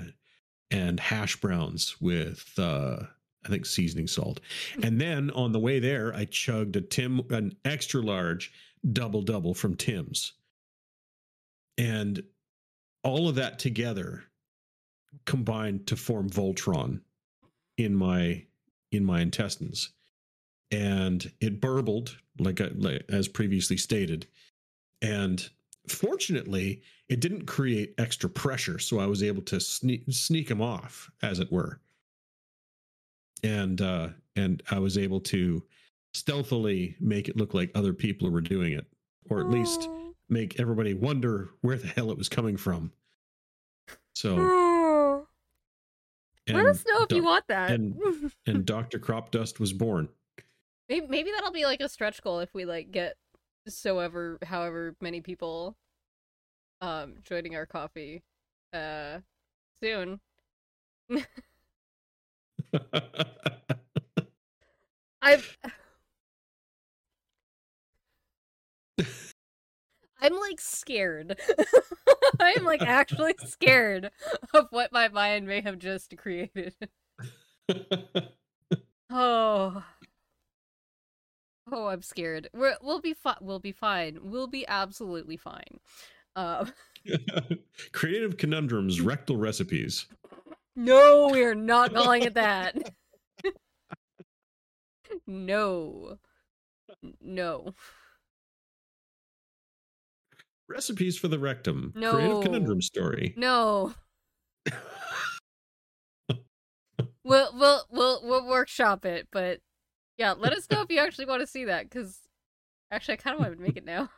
and hash browns with uh I think seasoning salt. And then on the way there, I chugged a Tim an extra large double double from Tim's. And all of that together combined to form Voltron in my in my intestines. And it burbled like, I, like as previously stated. And fortunately, it didn't create extra pressure, so I was able to sneak sneak them off, as it were. And uh, and I was able to stealthily make it look like other people were doing it, or at least make everybody wonder where the hell it was coming from. So. Let us know if you want that. and- and Doctor Crop Dust was born. Maybe, maybe that'll be like a stretch goal if we like get so ever however many people um joining our Ko-fi uh soon. I've I'm like scared. I'm like actually scared of what my mind may have just created. Oh. Oh, I'm scared. We're, we'll be fine. We'll be fine. We'll be absolutely fine. Um, Creative conundrums, rectal recipes. no, we are not calling it that. no. No. Recipes for the rectum. No. Creative conundrum story. No. We'll we'll we'll we'll workshop it, but yeah, let us know if you actually want to see that because actually I kind of want to make it now.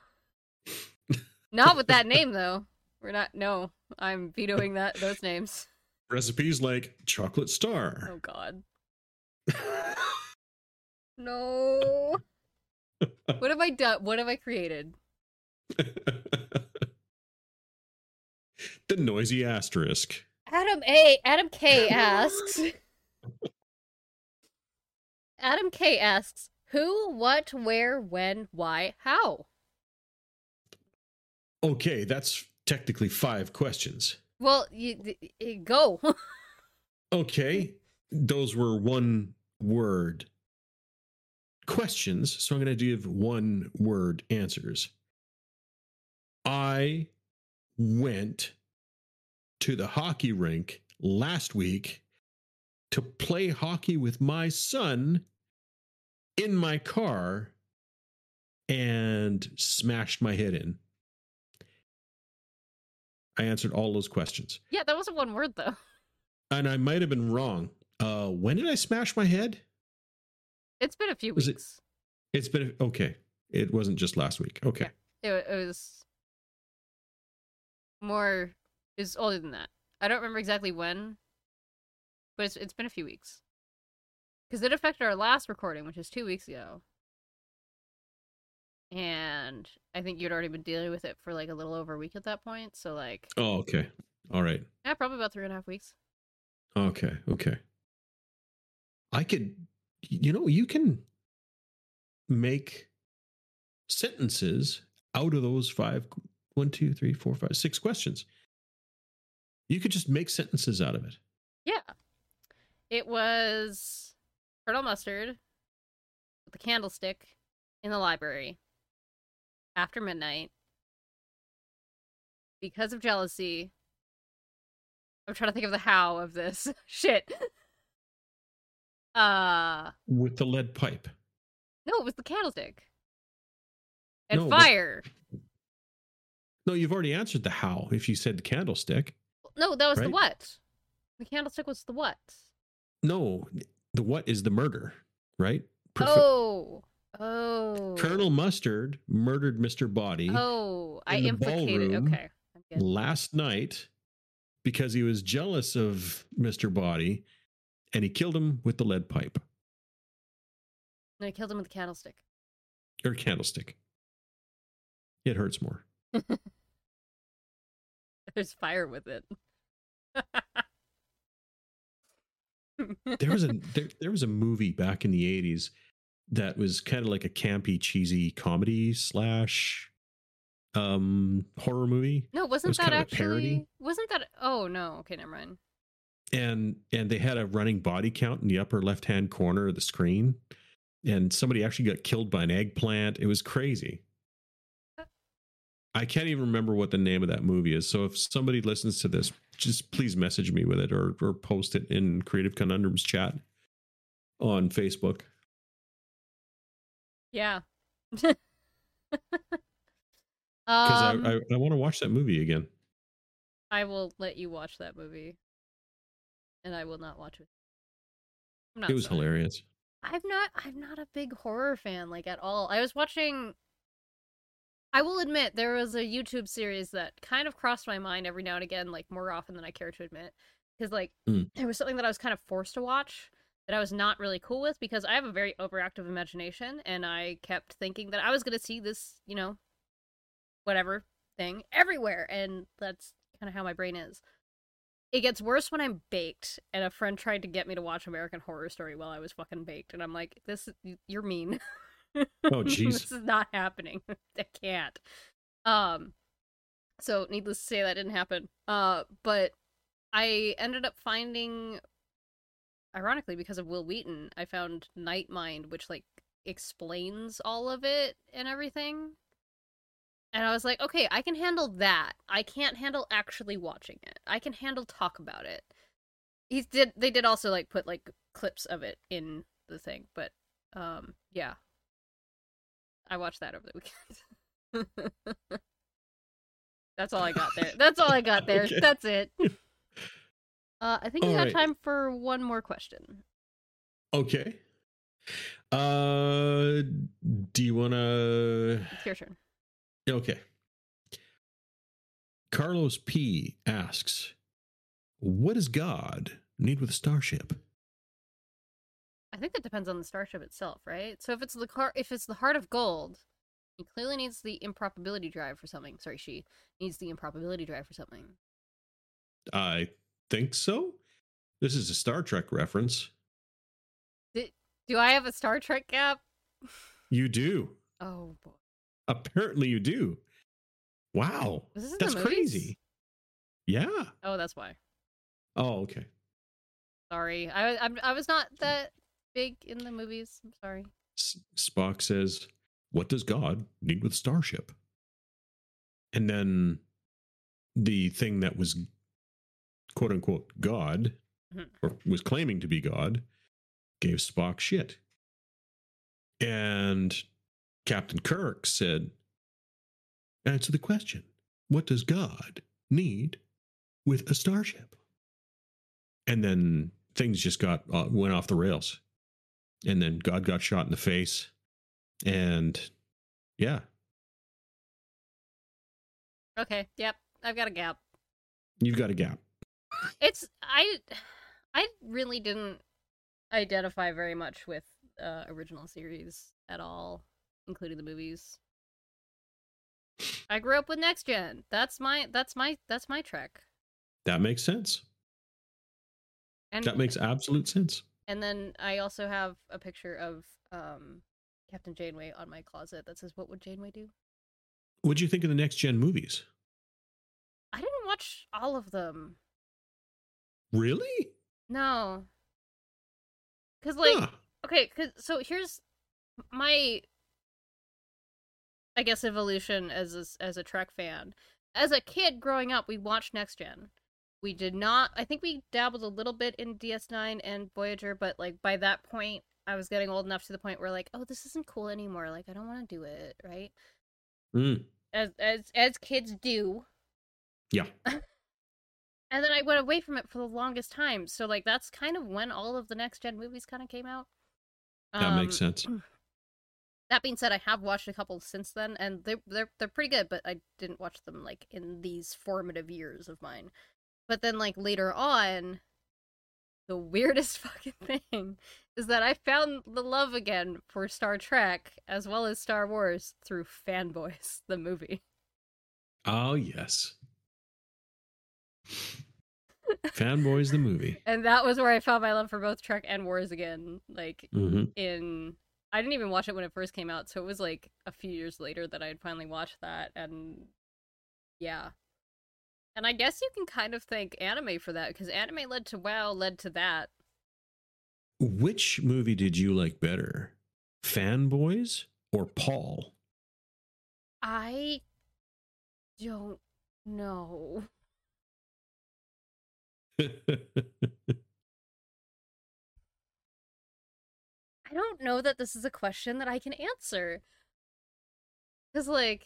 Not with that name though. We're not. No, I'm vetoing that those names. Recipes like chocolate star. Oh God. No. What have I done? What have I created? the noisy asterisk. Adam A. Adam K. asks. Adam K. asks, who, what, where, when, why, how? Okay, that's technically five questions. Well, you, y- y- go. Okay, those were one word questions, so I'm going to give one word answers. I went to the hockey rink last week to play hockey with my son in my car and smashed my head in. I answered all those questions. yeah, that wasn't one word though. And I might have been wrong. Uh, when did I smash my head? It's been a few Was it- weeks. It's been okay. It wasn't just last week. Okay. It, it was more is older than that. I don't remember exactly when, but it's it's been a few weeks. Because it affected our last recording, which is two weeks ago. And I think you'd already been dealing with it for like a little over a week at that point. So like, Oh, okay. All right. yeah, probably about three and a half weeks. Okay. Okay. I could, you know, you can make sentences out of those five, one, two, three, four, five, six questions. You could just make sentences out of it. Yeah. It was Colonel Mustard with the candlestick in the library after midnight because of jealousy. I'm trying to think of the how of this. Shit. Uh With the lead pipe. no, it was the candlestick. And No, but- fire. No, you've already answered the how if you said the candlestick. No, that was the what. The candlestick was the what. No, the what is the murder, right? Oh. Oh. Colonel Mustard murdered Mr. Boddy Oh, I implicated. Okay. Last night because he was jealous of Mr. Boddy and he killed him with the lead pipe And he killed him with the candlestick. or candlestick. It hurts more. There's fire with it. There was a there, there was a movie back in the 80s that was kind of like a campy, cheesy comedy slash um horror movie. no, wasn't was that kind of a actually? parody. Wasn't that? Oh no. Okay, never mind. and and they had a running body count in the upper left hand corner of the screen, and somebody actually got killed by an eggplant. It was crazy. I can't even remember what the name of that movie is. So if somebody listens to this, just please message me with it or or post it in Creative Conundrums chat on Facebook. Yeah. Because um, I, I, I want to watch that movie again. I will let you watch that movie, and I will not watch it. Not It was sorry. hilarious. I'm not. I'm not a big horror fan, like at all. I was watching. I will admit there was a YouTube series that kind of crossed my mind every now and again, like more often than I care to admit, because like Mm. it was something that I was kind of forced to watch that I was not really cool with because I have a very overactive imagination, and I kept thinking that I was going to see this, you know, whatever thing everywhere, and that's kind of how my brain is. It gets worse when I'm baked, and a friend tried to get me to watch American Horror Story while I was fucking baked, and I'm like, "This, you're mean." Oh, jeez. this is not happening. I can't. Um, so needless to say, that didn't happen. Uh, but I ended up finding, ironically, because of Wil Wheaton, I found Nightmind, which like explains all of it and everything. And I was like, okay, I can handle that. I can't handle actually watching it. I can handle talk about it. He did. They did also like put like clips of it in the thing, but um, yeah. I watched that over the weekend. That's all I got there. That's all I got there. Okay. That's it. Uh, I think we All have right. time for one more question. Okay. Uh, do you want to? It's your turn. Okay. Carlos P asks, "What does God need with a starship?" I think that depends on the starship itself, right? So if it's the car, if it's the heart of gold, he clearly needs the improbability drive for something. Sorry, she needs the improbability drive for something. I think so. This is a Star Trek reference. Do I have a Star Trek gap? You do. Oh boy, Apparently, you do. Wow, that's crazy. Yeah. Oh, that's why. Oh, okay. Sorry, I I'm, I was not mm. that big in the movies. I'm sorry. S- Spock says, "What does God need with starship?" And then the thing that was quote unquote God Mhm. or was claiming to be God gave Spock shit. And Captain Kirk said, "Answer the question. What does God need with a starship?" And then things just got uh, went off the rails and then God got shot in the face, and yeah, Okay, yep, I've got a gap. you've got a gap. It's I I really didn't identify very much with uh original series at all, including the movies. I grew up with next gen. That's my that's my that's my trek. That makes sense. And That makes absolute sense. And then I also have a picture of um Captain Janeway on my closet that says what would Janeway do? What do you think of the next gen movies? I didn't watch all of them. Really? No. Cuz like Huh. okay cause, so here's my i guess evolution as a, as a trek fan as a kid growing up we watched next gen we did not i think we dabbled a little bit in ds9 and voyager but like by that point i was getting old enough to the point where like oh this isn't cool anymore like i don't want to do it right Mm, as as as kids do yeah. and then i went away from it for the longest time so like that's kind of when all of the next gen movies kind of came out That makes Um, sense. That being said, I have watched a couple since then, and they're they're they're pretty good. But I didn't watch them like in these formative years of mine. But then, like later on, the weirdest fucking thing is that I found the love again for Star Trek as well as Star Wars through Fanboys, the movie. Oh, yes. Fanboys the movie. And that was where I found my love for both Trek and Wars again. Like hmm in I didn't even watch it when it first came out, so it was like a few years later that I had finally watched that and yeah. And I guess you can kind of thank anime for that because anime led to WoW, led to that. Which movie did you like better? Fanboys or Paul? I don't know. I don't know that this is a question that I can answer. Because, like,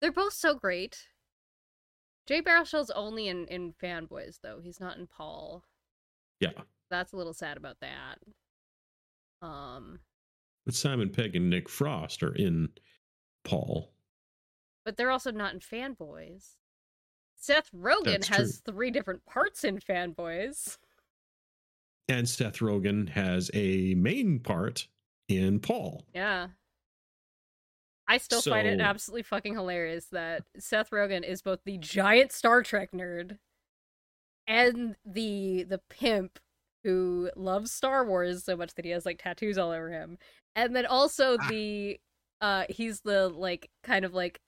they're both so great. Jay Baruchel's only in, in Fanboys, though. He's not in Paul. yeah. That's a little sad about that. Um, But Simon Pegg and Nick Frost are in Paul. but they're also not in Fanboys. Seth Rogen That's has three different parts in Fanboys. And Seth Rogen has a main part in Paul. Yeah. I still find it absolutely fucking hilarious that Seth Rogen is both the giant Star Trek nerd and the the pimp who loves Star Wars so much that he has like tattoos all over him. And then also Ah. the uh he's the like kind of like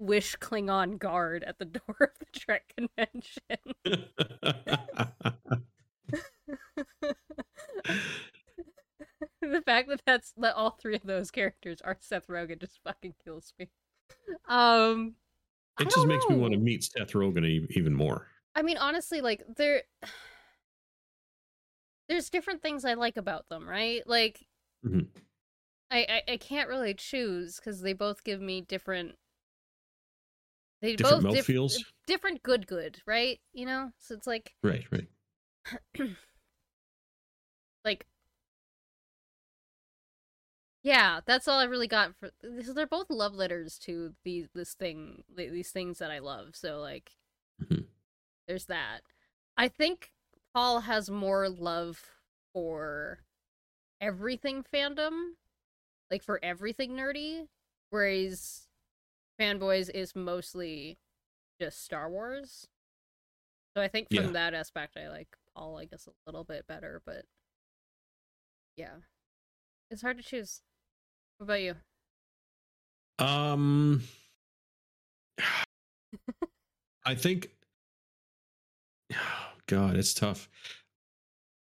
wish Klingon guard at the door of the Trek convention. the fact that that's that all three of those characters are Seth Rogen just fucking kills me. Um, it just makes me want to meet Seth Rogen e- even more. I mean, honestly, like there, there's different things I like about them, right? Like, Mhm. I, I I can't really choose because they both give me different. They Different both diff- mouthfeels? different good, good, right? You know, so it's like Right, right. like yeah that's all i really got for so they're both love letters to these this thing these things that i love so like Mhm. there's that i think paul has more love for everything fandom like for everything nerdy whereas fanboys is mostly just star wars so i think from Yeah. that aspect i like paul i guess a little bit better but yeah it's hard to choose what about you Um, I think. God, it's tough.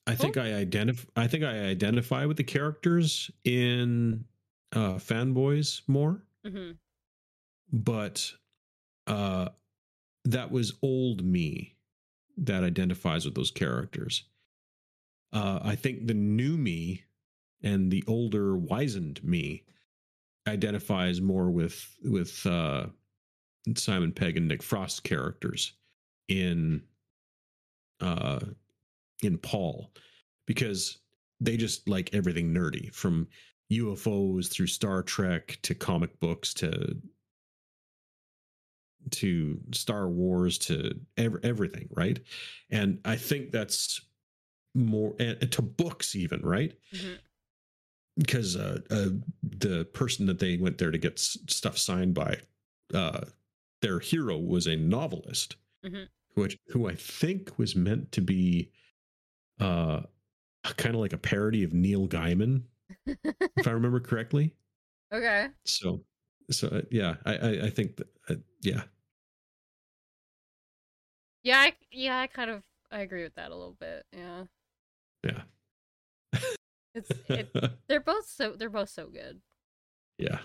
I think I identify. I think I identify with the characters in uh, fanboys more, hmm but uh, that was old me that identifies with those characters. Uh, I think the new me and the older wizened me identifies more with with uh, Simon Pegg and Nick Frost characters in uh, in Paul because they just like everything nerdy from UFOs through Star Trek to comic books to to Star Wars to ev- everything, right? And I think that's more and to books even, right? hmm because uh, uh, the person that they went there to get s- stuff signed by, uh, their hero was a novelist, Mhm. who I- who I think was meant to be, uh, kind of like a parody of Neil Gaiman, if I remember correctly. okay. So, so uh, yeah, I I, I think that uh, yeah, yeah I, yeah i kind of i agree with that a little bit yeah. Yeah, it's it, they're both so they're both so good yeah.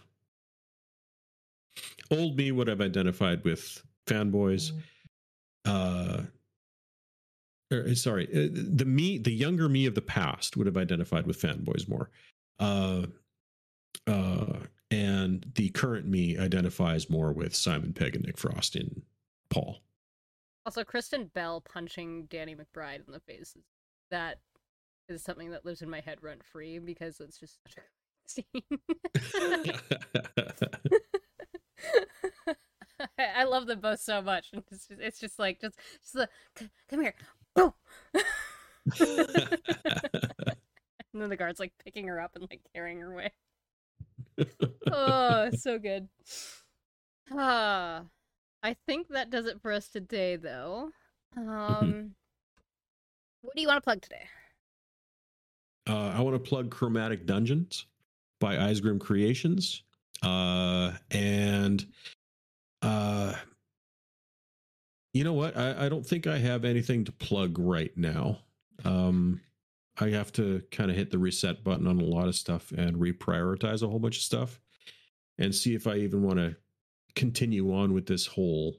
Old me would have identified with fanboys. uh or, sorry uh, the me the younger me of the past would have identified with fanboys more uh uh and the current me identifies more with simon pegg and nick frost in paul also kristen bell punching danny mcbride in the face that is something that lives in my head rent free because it's just such a great scene I, I love them both so much. and It's just, it's just like just just the come here, boom, and then the guards like picking her up and like carrying her away. Oh, so good. Ah, I think that does it for us today, though. Um, what do you want to plug today? Uh i want to plug chromatic dungeons by Eisgrim creations uh and uh You know what? I, I don't think I have anything to plug right now. Um, I have to kind of hit the reset button on a lot of stuff and reprioritize a whole bunch of stuff and see if I even want to continue on with this whole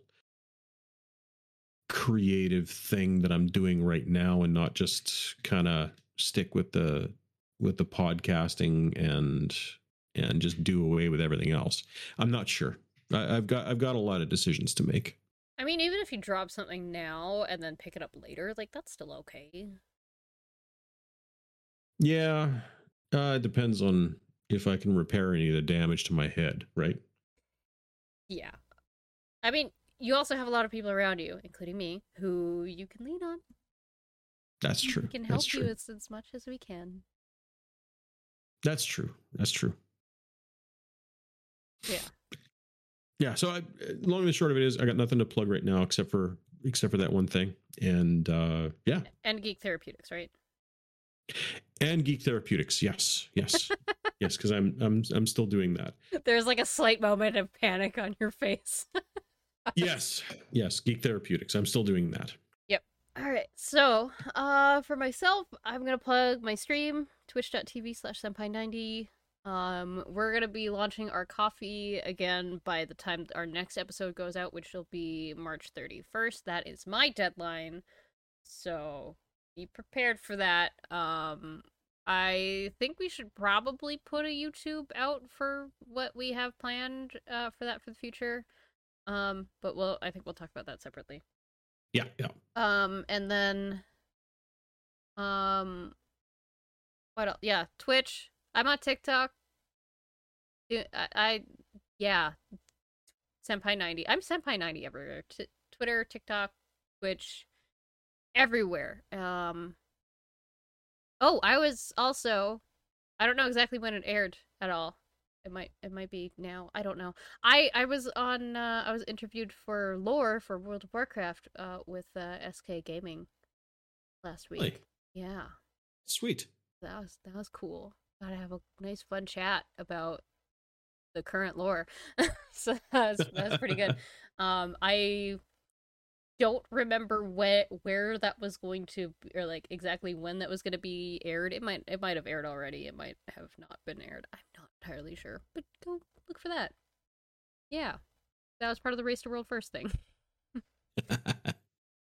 creative thing that I'm doing right now and not just kind of stick with the with the podcasting and and just do away with everything else. I'm not sure. I, I've got I've got a lot of decisions to make. I mean, even if you drop something now and then pick it up later, like that's still okay. Yeah, uh, it depends on if I can repair any of the damage to my head, right? Yeah. I mean, you also have a lot of people around you, including me, who you can lean on. That's true. We can help That's you true. as, as much as we can. That's true. That's true. Yeah. Yeah. So, I, long and short of it is, I got nothing to plug right now except for except for that one thing, and uh, yeah, And Geek Therapeutics, right? and Geek Therapeutics. Yes, yes, yes. Because I'm I'm I'm still doing that. There's like a slight moment of panic on your face. Yes, yes. Geek Therapeutics. I'm still doing that. All right. So, uh, for myself, I'm gonna plug my stream, twitch.tv slash senpai90. Um, we're gonna be launching our Ko-fi again by the time our next episode goes out, which will be March 31st. That is my deadline. So be prepared for that. Um, I think we should probably put a YouTube out for what we have planned uh, for that for the future. Um, but we'll I think we'll talk about that separately. Yeah, yeah. Um, and then, um, what else? Yeah, Twitch. I'm on TikTok. I, I yeah, Senpai ninety. I'm Senpai ninety everywhere. T- Twitter, TikTok, Twitch, everywhere. Um. Oh, I was also. I don't know exactly when it aired at all. It might it might be now. I don't know. I I was on uh, I was interviewed for lore for World of Warcraft uh with uh, SK Gaming last week. Yeah. Sweet. That was that was cool. Got to have a nice fun chat about the current lore. so that was, pretty good. Um I don't remember where where that was going to be, or like exactly when that was going to be aired. It might it might have aired already. It might have not been aired. I'm entirely sure. But go look for that. Yeah. That was part of the Race to World First thing.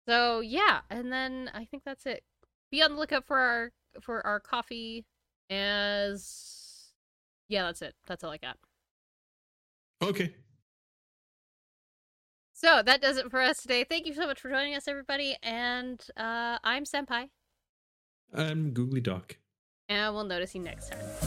So yeah, and then I think that's it. Be on the lookout for our for our Ko-fi as yeah, that's it. That's all I got. okay. So that does it for us today. Thank you so much for joining us, everybody. And uh, I'm Senpai, I'm Googly Doc. and we'll notice you next time.